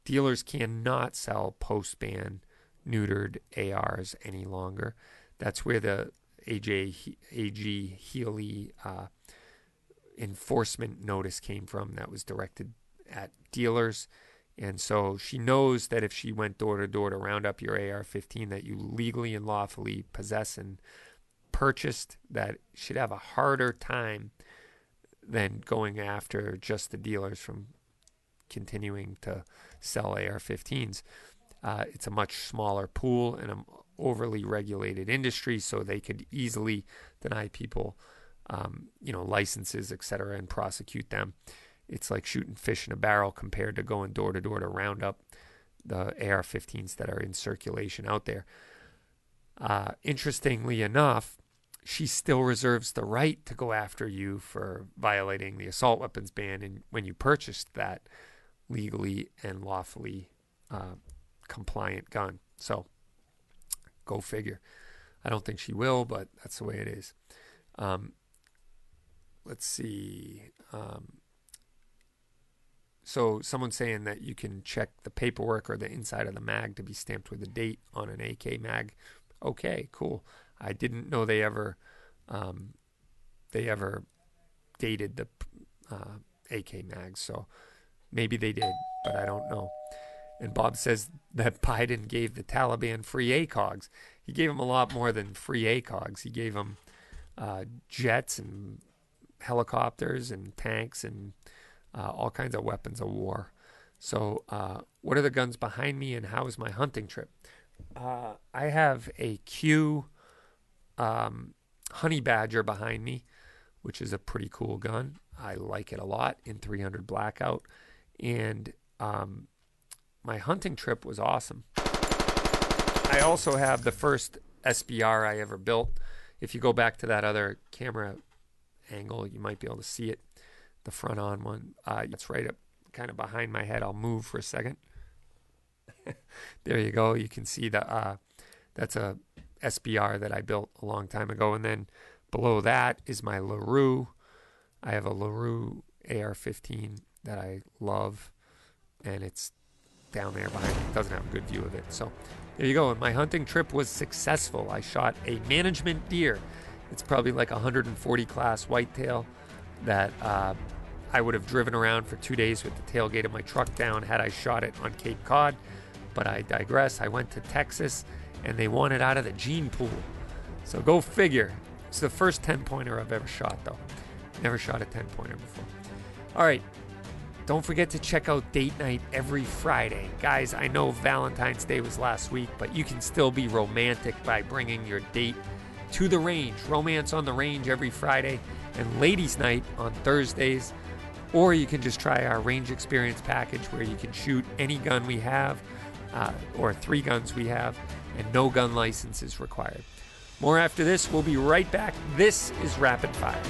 Dealers cannot sell post-ban neutered ARs any longer. That's where the AJ AG Healey uh, enforcement notice came from that was directed at dealers. And so she knows that if she went door to door to round up your AR 15 that you legally and lawfully possess and purchased, that she'd have a harder time than going after just the dealers from continuing to sell AR 15s. Uh, it's a much smaller pool and an overly regulated industry, so they could easily deny people, um, you know, licenses, et cetera, and prosecute them it's like shooting fish in a barrel compared to going door to door to round up the AR 15s that are in circulation out there. Uh, interestingly enough, she still reserves the right to go after you for violating the assault weapons ban and when you purchased that legally and lawfully uh, compliant gun. So go figure. I don't think she will, but that's the way it is. Um, let's see. Um, so someone saying that you can check the paperwork or the inside of the mag to be stamped with a date on an AK mag. Okay, cool. I didn't know they ever um, they ever dated the uh, AK mags, so maybe they did, but I don't know. And Bob says that Biden gave the Taliban free ACOGs. He gave them a lot more than free ACOGs. He gave them uh, jets and helicopters and tanks and uh, all kinds of weapons of war. So, uh, what are the guns behind me, and how is my hunting trip? Uh, I have a Q um, Honey Badger behind me, which is a pretty cool gun. I like it a lot in 300 Blackout, and um, my hunting trip was awesome. I also have the first SBR I ever built. If you go back to that other camera angle, you might be able to see it the front on one. Uh, that's right up kind of behind my head. I'll move for a second. there you go. You can see the uh, that's a SBR that I built a long time ago, and then below that is my Larue. I have a Larue AR-15 that I love, and it's down there behind me. It doesn't have a good view of it. So there you go. And my hunting trip was successful. I shot a management deer. It's probably like 140 class whitetail that uh, I would have driven around for two days with the tailgate of my truck down had I shot it on Cape Cod. But I digress. I went to Texas and they won it out of the gene pool. So go figure. It's the first 10 pointer I've ever shot, though. Never shot a 10 pointer before. All right. Don't forget to check out Date Night every Friday. Guys, I know Valentine's Day was last week, but you can still be romantic by bringing your date to the range. Romance on the range every Friday and ladies' night on Thursdays. Or you can just try our range experience package where you can shoot any gun we have uh, or three guns we have, and no gun license is required. More after this. We'll be right back. This is Rapid Fire.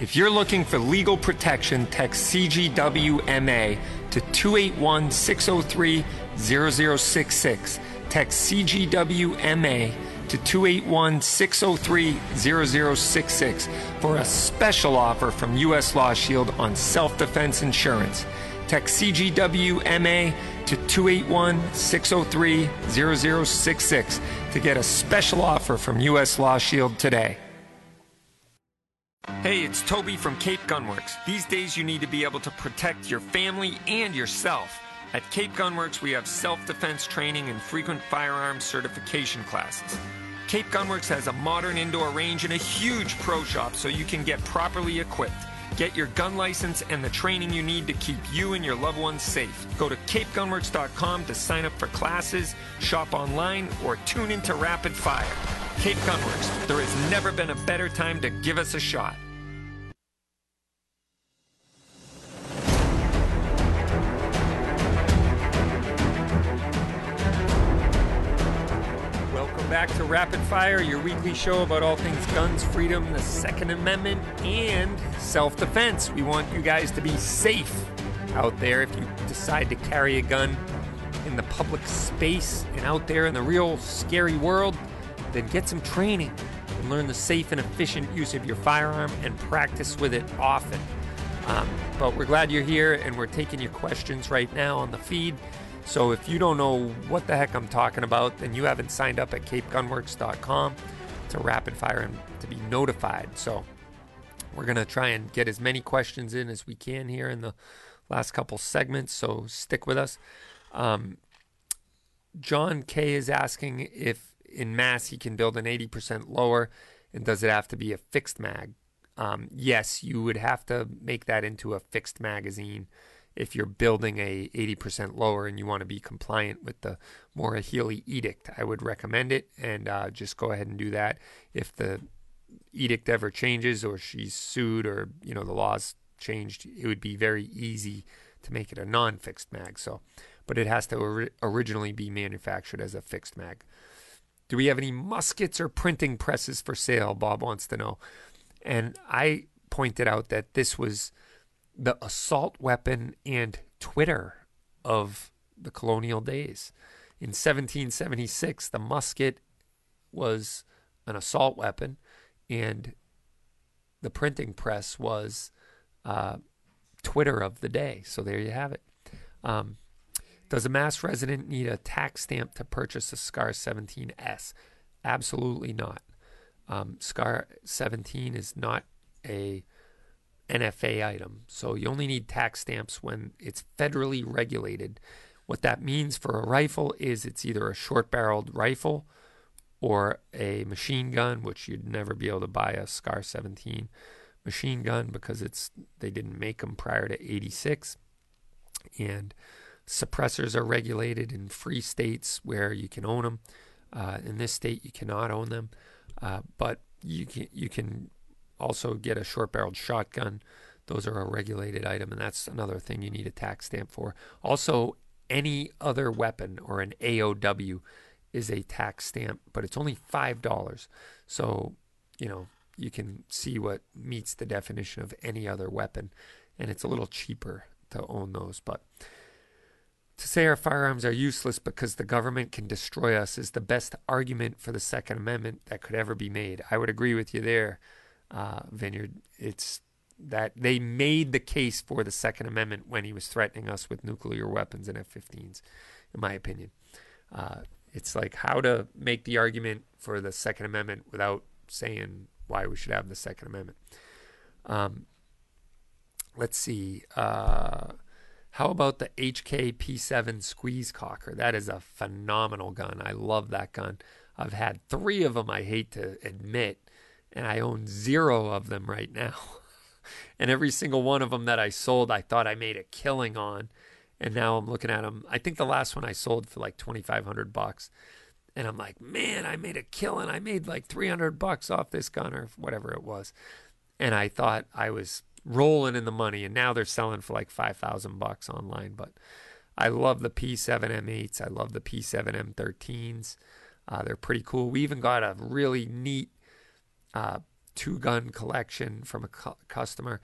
If you're looking for legal protection, text CGWMA to 281 603 0066. Text CGWMA to 281 603 0066 for a special offer from U.S. Law Shield on self defense insurance. Text CGWMA to 281 603 0066 to get a special offer from U.S. Law Shield today. Hey, it's Toby from Cape Gunworks. These days you need to be able to protect your family and yourself. At Cape Gunworks, we have self defense training and frequent firearms certification classes. Cape Gunworks has a modern indoor range and a huge pro shop so you can get properly equipped. Get your gun license and the training you need to keep you and your loved ones safe. Go to capegunworks.com to sign up for classes, shop online, or tune into Rapid Fire. Cape Gunworks, there has never been a better time to give us a shot. Welcome back to Rapid Fire, your weekly show about all things guns, freedom, the Second Amendment, and self defense. We want you guys to be safe out there if you decide to carry a gun in the public space and out there in the real scary world. Then get some training and learn the safe and efficient use of your firearm and practice with it often. Um, but we're glad you're here and we're taking your questions right now on the feed. So if you don't know what the heck I'm talking about, then you haven't signed up at capegunworks.com to rapid fire and to be notified. So we're going to try and get as many questions in as we can here in the last couple segments. So stick with us. Um, John K is asking if in mass he can build an 80% lower and does it have to be a fixed mag? Um, yes, you would have to make that into a fixed magazine if you're building a 80% lower and you want to be compliant with the Maura Healey edict. I would recommend it and uh, just go ahead and do that. If the edict ever changes or she's sued or you know the laws changed, it would be very easy to make it a non-fixed mag. So, but it has to ori- originally be manufactured as a fixed mag. Do we have any muskets or printing presses for sale? Bob wants to know. And I pointed out that this was the assault weapon and Twitter of the colonial days. In 1776, the musket was an assault weapon, and the printing press was uh, Twitter of the day. So there you have it. Um, does a mass resident need a tax stamp to purchase a SCAR 17S? Absolutely not. Um, SCAR 17 is not a NFA item. So you only need tax stamps when it's federally regulated. What that means for a rifle is it's either a short barreled rifle or a machine gun, which you'd never be able to buy a SCAR 17 machine gun because it's they didn't make them prior to 86. And suppressors are regulated in free states where you can own them. Uh, in this state, you cannot own them, uh, but you can you can also get a short barreled shotgun. Those are a regulated item, and that's another thing you need a tax stamp for. Also, any other weapon or an AOW is a tax stamp, but it's only $5. So, you know, you can see what meets the definition of any other weapon, and it's a little cheaper to own those. But to say our firearms are useless because the government can destroy us is the best argument for the Second Amendment that could ever be made. I would agree with you there uh, Vineyard. It's that they made the case for the Second Amendment when he was threatening us with nuclear weapons and F 15s, in my opinion. Uh, it's like how to make the argument for the Second Amendment without saying why we should have the Second Amendment. Um, let's see. Uh, how about the HK P7 Squeeze Cocker? That is a phenomenal gun. I love that gun. I've had three of them, I hate to admit and I own zero of them right now. and every single one of them that I sold, I thought I made a killing on. And now I'm looking at them. I think the last one I sold for like 2500 bucks. And I'm like, man, I made a killing. I made like 300 bucks off this gun or whatever it was. And I thought I was rolling in the money. And now they're selling for like 5000 bucks online. But I love the P7 M8s. I love the P7 M13s. Uh, they're pretty cool. We even got a really neat uh, two gun collection from a cu- customer.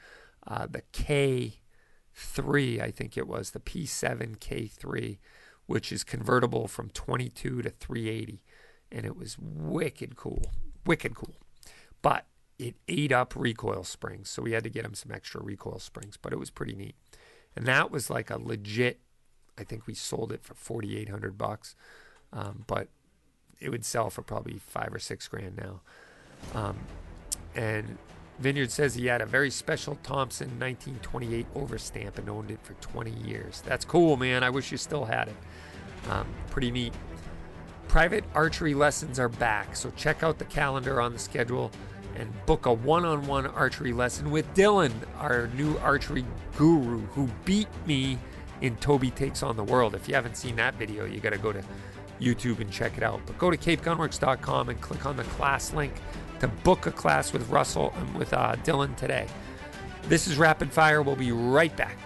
Uh, the K3, I think it was, the P7 K3, which is convertible from 22 to 380. and it was wicked cool, wicked cool. But it ate up recoil springs, so we had to get him some extra recoil springs. But it was pretty neat, and that was like a legit. I think we sold it for forty eight hundred bucks, um, but it would sell for probably five or six grand now. Um, and Vineyard says he had a very special Thompson 1928 overstamp and owned it for 20 years. That's cool, man. I wish you still had it. Um, pretty neat. Private archery lessons are back, so check out the calendar on the schedule and book a one on one archery lesson with Dylan, our new archery guru who beat me in Toby Takes on the World. If you haven't seen that video, you got to go to YouTube and check it out. But go to capegunworks.com and click on the class link to book a class with Russell and with uh, Dylan today. This is Rapid Fire. We'll be right back.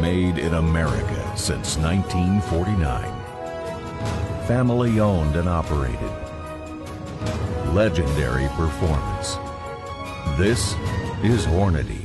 Made in America since 1949. Family owned and operated. Legendary performance. This is Hornady.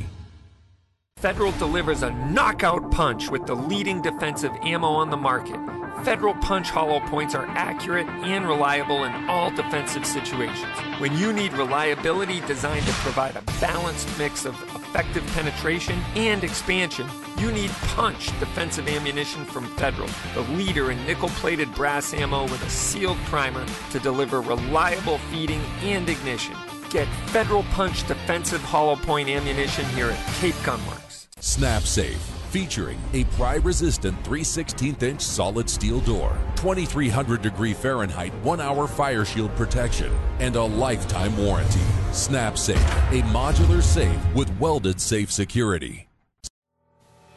Federal delivers a knockout punch with the leading defensive ammo on the market. Federal Punch hollow points are accurate and reliable in all defensive situations. When you need reliability designed to provide a balanced mix of effective penetration and expansion, you need Punch defensive ammunition from Federal, the leader in nickel plated brass ammo with a sealed primer to deliver reliable feeding and ignition. Get Federal Punch defensive hollow point ammunition here at Cape Gunworks. Snap Safe, featuring a pry resistant 3 16 inch solid steel door, 2300 degree Fahrenheit 1 hour fire shield protection, and a lifetime warranty. Snap Safe, a modular safe with welded safe security.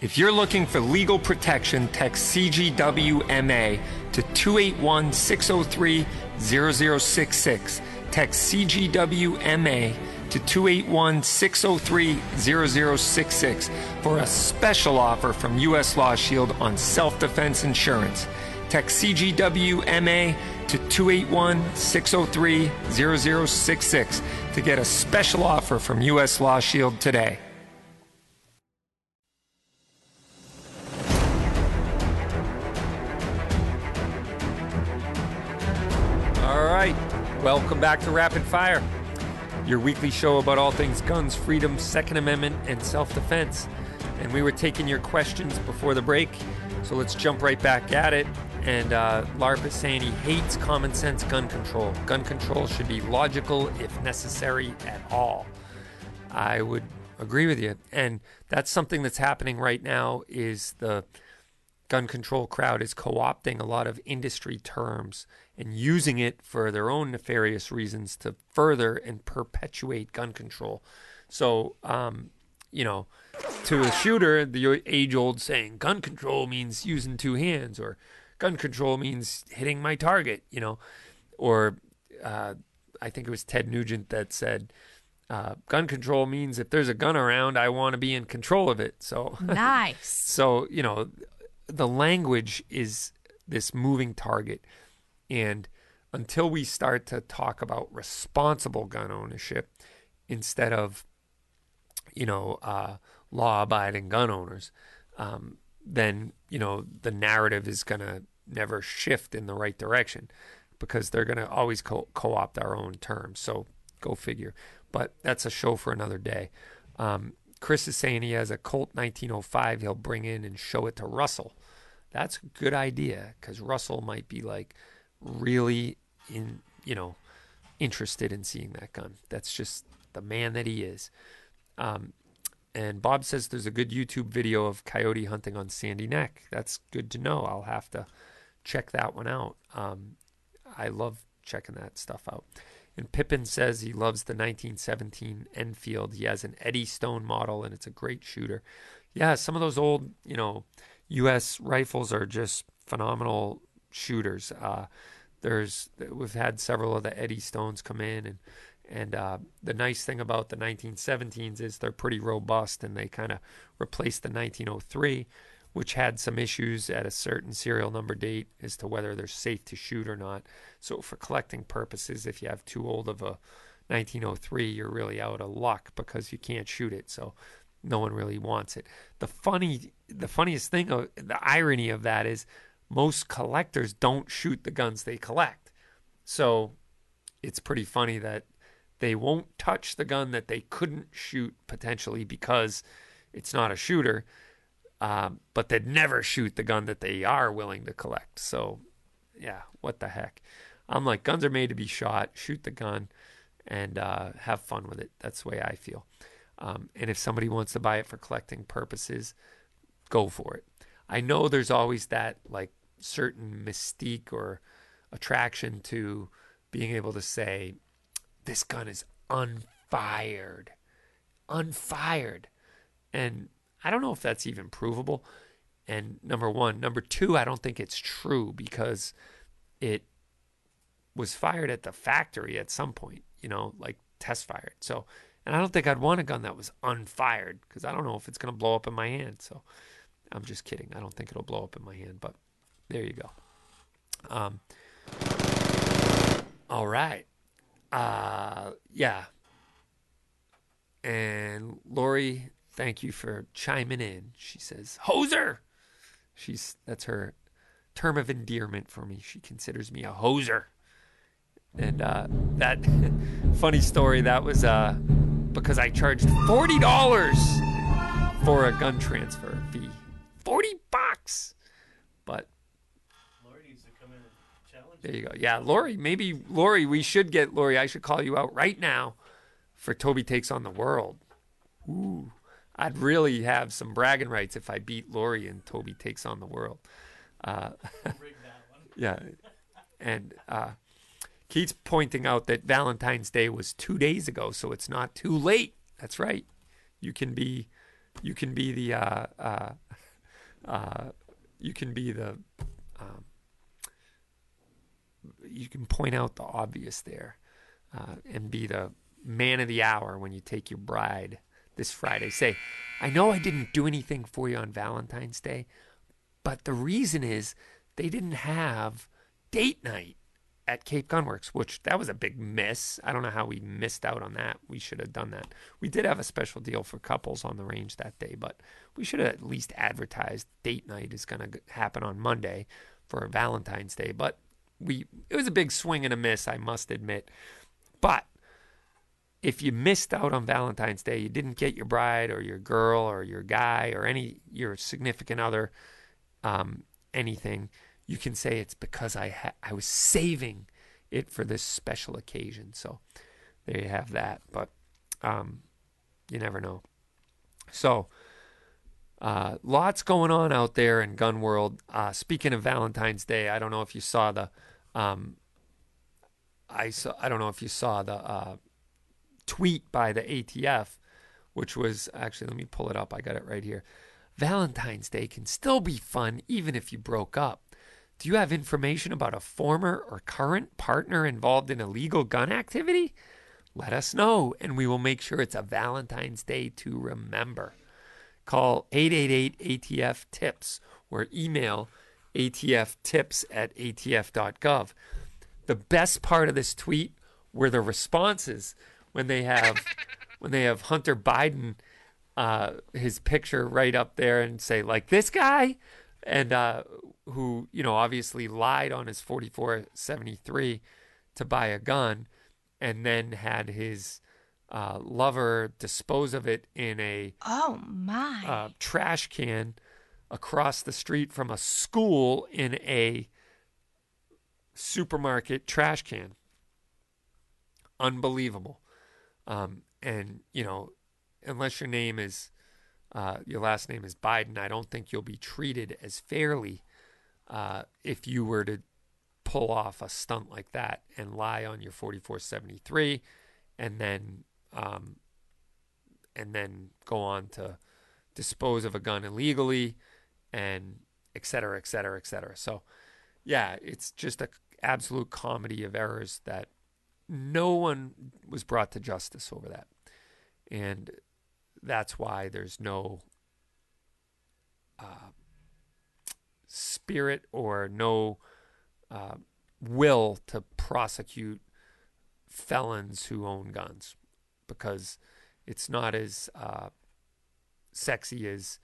If you're looking for legal protection, text CGWMA to 281 603 0066. Text CGWMA to 281 603 0066 for a special offer from U.S. Law Shield on self defense insurance. Text CGWMA to 281 603 0066 to get a special offer from U.S. Law Shield today. All right. Welcome back to Rapid Fire, your weekly show about all things guns, freedom, Second Amendment, and self defense. And we were taking your questions before the break, so let's jump right back at it. And uh, LARP is saying he hates common sense gun control. Gun control should be logical if necessary at all. I would agree with you. And that's something that's happening right now is the gun control crowd is co-opting a lot of industry terms and using it for their own nefarious reasons to further and perpetuate gun control. So, um, you know, to a shooter, the age-old saying "gun control means using two hands," or "gun control means hitting my target," you know, or uh, I think it was Ted Nugent that said. Uh, gun control means if there's a gun around, I want to be in control of it. So Nice. so you know, the language is this moving target, and until we start to talk about responsible gun ownership instead of, you know, uh, law-abiding gun owners, um, then you know the narrative is going to never shift in the right direction because they're going to always co- co-opt our own terms. So go figure. But that's a show for another day. Um, Chris is saying he has a Colt 1905 he'll bring in and show it to Russell. That's a good idea because Russell might be like really in, you know, interested in seeing that gun. That's just the man that he is. Um, and Bob says there's a good YouTube video of coyote hunting on Sandy Neck. That's good to know. I'll have to check that one out. Um, I love checking that stuff out. And Pippin says he loves the 1917 Enfield. He has an Eddystone model, and it's a great shooter. Yeah, some of those old, you know, U.S. rifles are just phenomenal shooters. Uh, there's we've had several of the Eddystones come in, and and uh, the nice thing about the 1917s is they're pretty robust, and they kind of replaced the 1903, which had some issues at a certain serial number date as to whether they're safe to shoot or not. So for collecting purposes, if you have too old of a 1903, you're really out of luck because you can't shoot it. So no one really wants it. The funny, the funniest thing, of the irony of that is most collectors don't shoot the guns they collect. So it's pretty funny that they won't touch the gun that they couldn't shoot potentially because it's not a shooter, um, but they'd never shoot the gun that they are willing to collect. So, yeah, what the heck? I'm like, guns are made to be shot. Shoot the gun and uh, have fun with it. That's the way I feel. Um, and if somebody wants to buy it for collecting purposes, go for it. I know there's always that like certain mystique or attraction to being able to say, this gun is unfired. Unfired. And I don't know if that's even provable. And number one. Number two, I don't think it's true because it was fired at the factory at some point, you know, like test fired. So, and I don't think I'd want a gun that was unfired because I don't know if it's going to blow up in my hand. So I'm just kidding. I don't think it'll blow up in my hand, but there you go. Um, all right. Uh, yeah. And Lori, thank you for chiming in. She says, hoser. She's that's her term of endearment for me. She considers me a hoser. And uh, that funny story, that was uh, because I charged $40 for a gun transfer fee. 40 bucks. But there you go. Yeah, Lori, maybe Lori, we should get Lori. I should call you out right now for Toby takes on the world. Ooh, I'd really have some bragging rights if I beat Lori and Toby takes on the world. Uh, yeah, and uh, Keith's pointing out that Valentine's Day was two days ago, so it's not too late. That's right. You can be, you can be the, uh, uh, uh you can be the. Um, you can point out the obvious there uh, and be the man of the hour when you take your bride this Friday. Say, I know I didn't do anything for you on Valentine's Day, but the reason is they didn't have date night at Cape Gunworks, which that was a big miss. I don't know how we missed out on that. We should have done that. We did have a special deal for couples on the range that day, but we should have at least advertised date night is going to happen on Monday for Valentine's Day. But we it was a big swing and a miss, I must admit. But if you missed out on Valentine's Day, you didn't get your bride or your girl or your guy or any your significant other um, anything, you can say it's because I ha- I was saving it for this special occasion. So there you have that. But um, you never know. So uh, lots going on out there in gun world. Uh, speaking of Valentine's Day, I don't know if you saw the um, I saw. I don't know if you saw the uh, tweet by the ATF, which was actually. Let me pull it up. I got it right here. Valentine's Day can still be fun even if you broke up. Do you have information about a former or current partner involved in illegal gun activity? Let us know, and we will make sure it's a Valentine's Day to remember. Call 888 ATF TIPS or email atftips at atf.gov. The best part of this tweet were the responses when they have when they have Hunter Biden uh, his picture right up there and say like this guy and uh, who you know obviously lied on his 4473 to buy a gun and then had his uh, lover dispose of it in a oh my uh, trash can across the street from a school in a supermarket trash can. Unbelievable. Um, and, you know, unless your name is, uh, your last name is Biden, I don't think you'll be treated as fairly uh, if you were to pull off a stunt like that and lie on your 4473 and then um, and then go on to dispose of a gun illegally and et cetera, et cetera, et cetera. So, yeah, it's just an absolute comedy of errors that no one was brought to justice over that. And that's why there's no uh, spirit or no uh, will to prosecute felons who own guns because it's not as uh, sexy as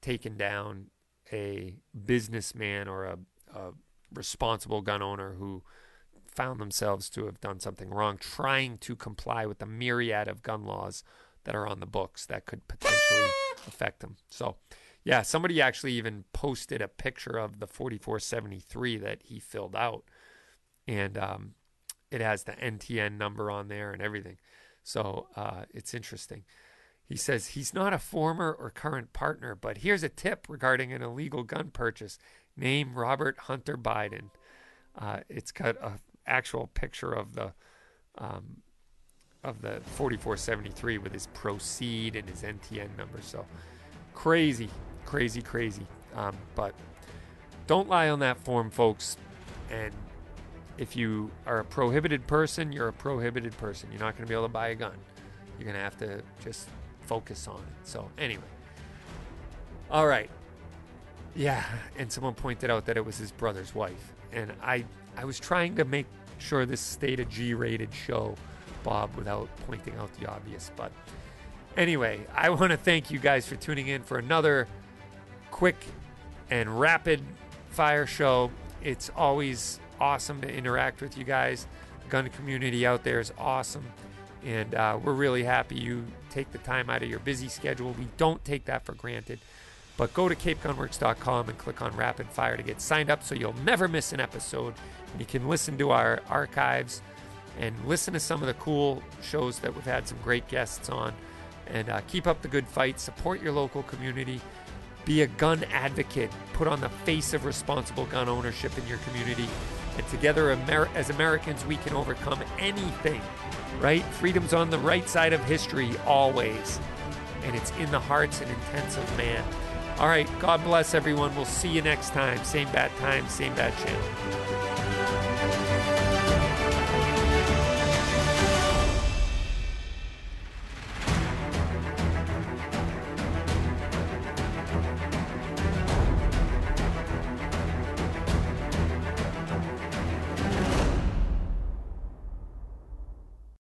taking down a businessman or a, a responsible gun owner who found themselves to have done something wrong, trying to comply with the myriad of gun laws that are on the books that could potentially affect them. So, yeah, somebody actually even posted a picture of the 4473 that he filled out, and um, it has the NTN number on there and everything. So uh, it's interesting. He says he's not a former or current partner, but here's a tip regarding an illegal gun purchase. Name Robert Hunter Biden. Uh, it's got a actual picture of the um, of the 4473 with his proceed and his NTN number. So crazy, crazy, crazy. Um, but don't lie on that form, folks. And if you are a prohibited person, you're a prohibited person. You're not going to be able to buy a gun. You're going to have to just focus on it. So, anyway. All right. Yeah, and someone pointed out that it was his brother's wife. And I I was trying to make sure this stayed a G-rated show, Bob, without pointing out the obvious, but anyway, I want to thank you guys for tuning in for another quick and rapid fire show. It's always awesome to interact with you guys. The gun community out there is awesome. And uh, we're really happy you take the time out of your busy schedule. We don't take that for granted. But go to capegunworks.com and click on Rapid Fire to get signed up so you'll never miss an episode. And you can listen to our archives and listen to some of the cool shows that we've had some great guests on. And uh, keep up the good fight, support your local community, be a gun advocate, put on the face of responsible gun ownership in your community. And together Amer- as Americans, we can overcome anything, right? Freedom's on the right side of history always. And it's in the hearts and intents of man. All right, God bless everyone. We'll see you next time. Same bad time, same bad channel.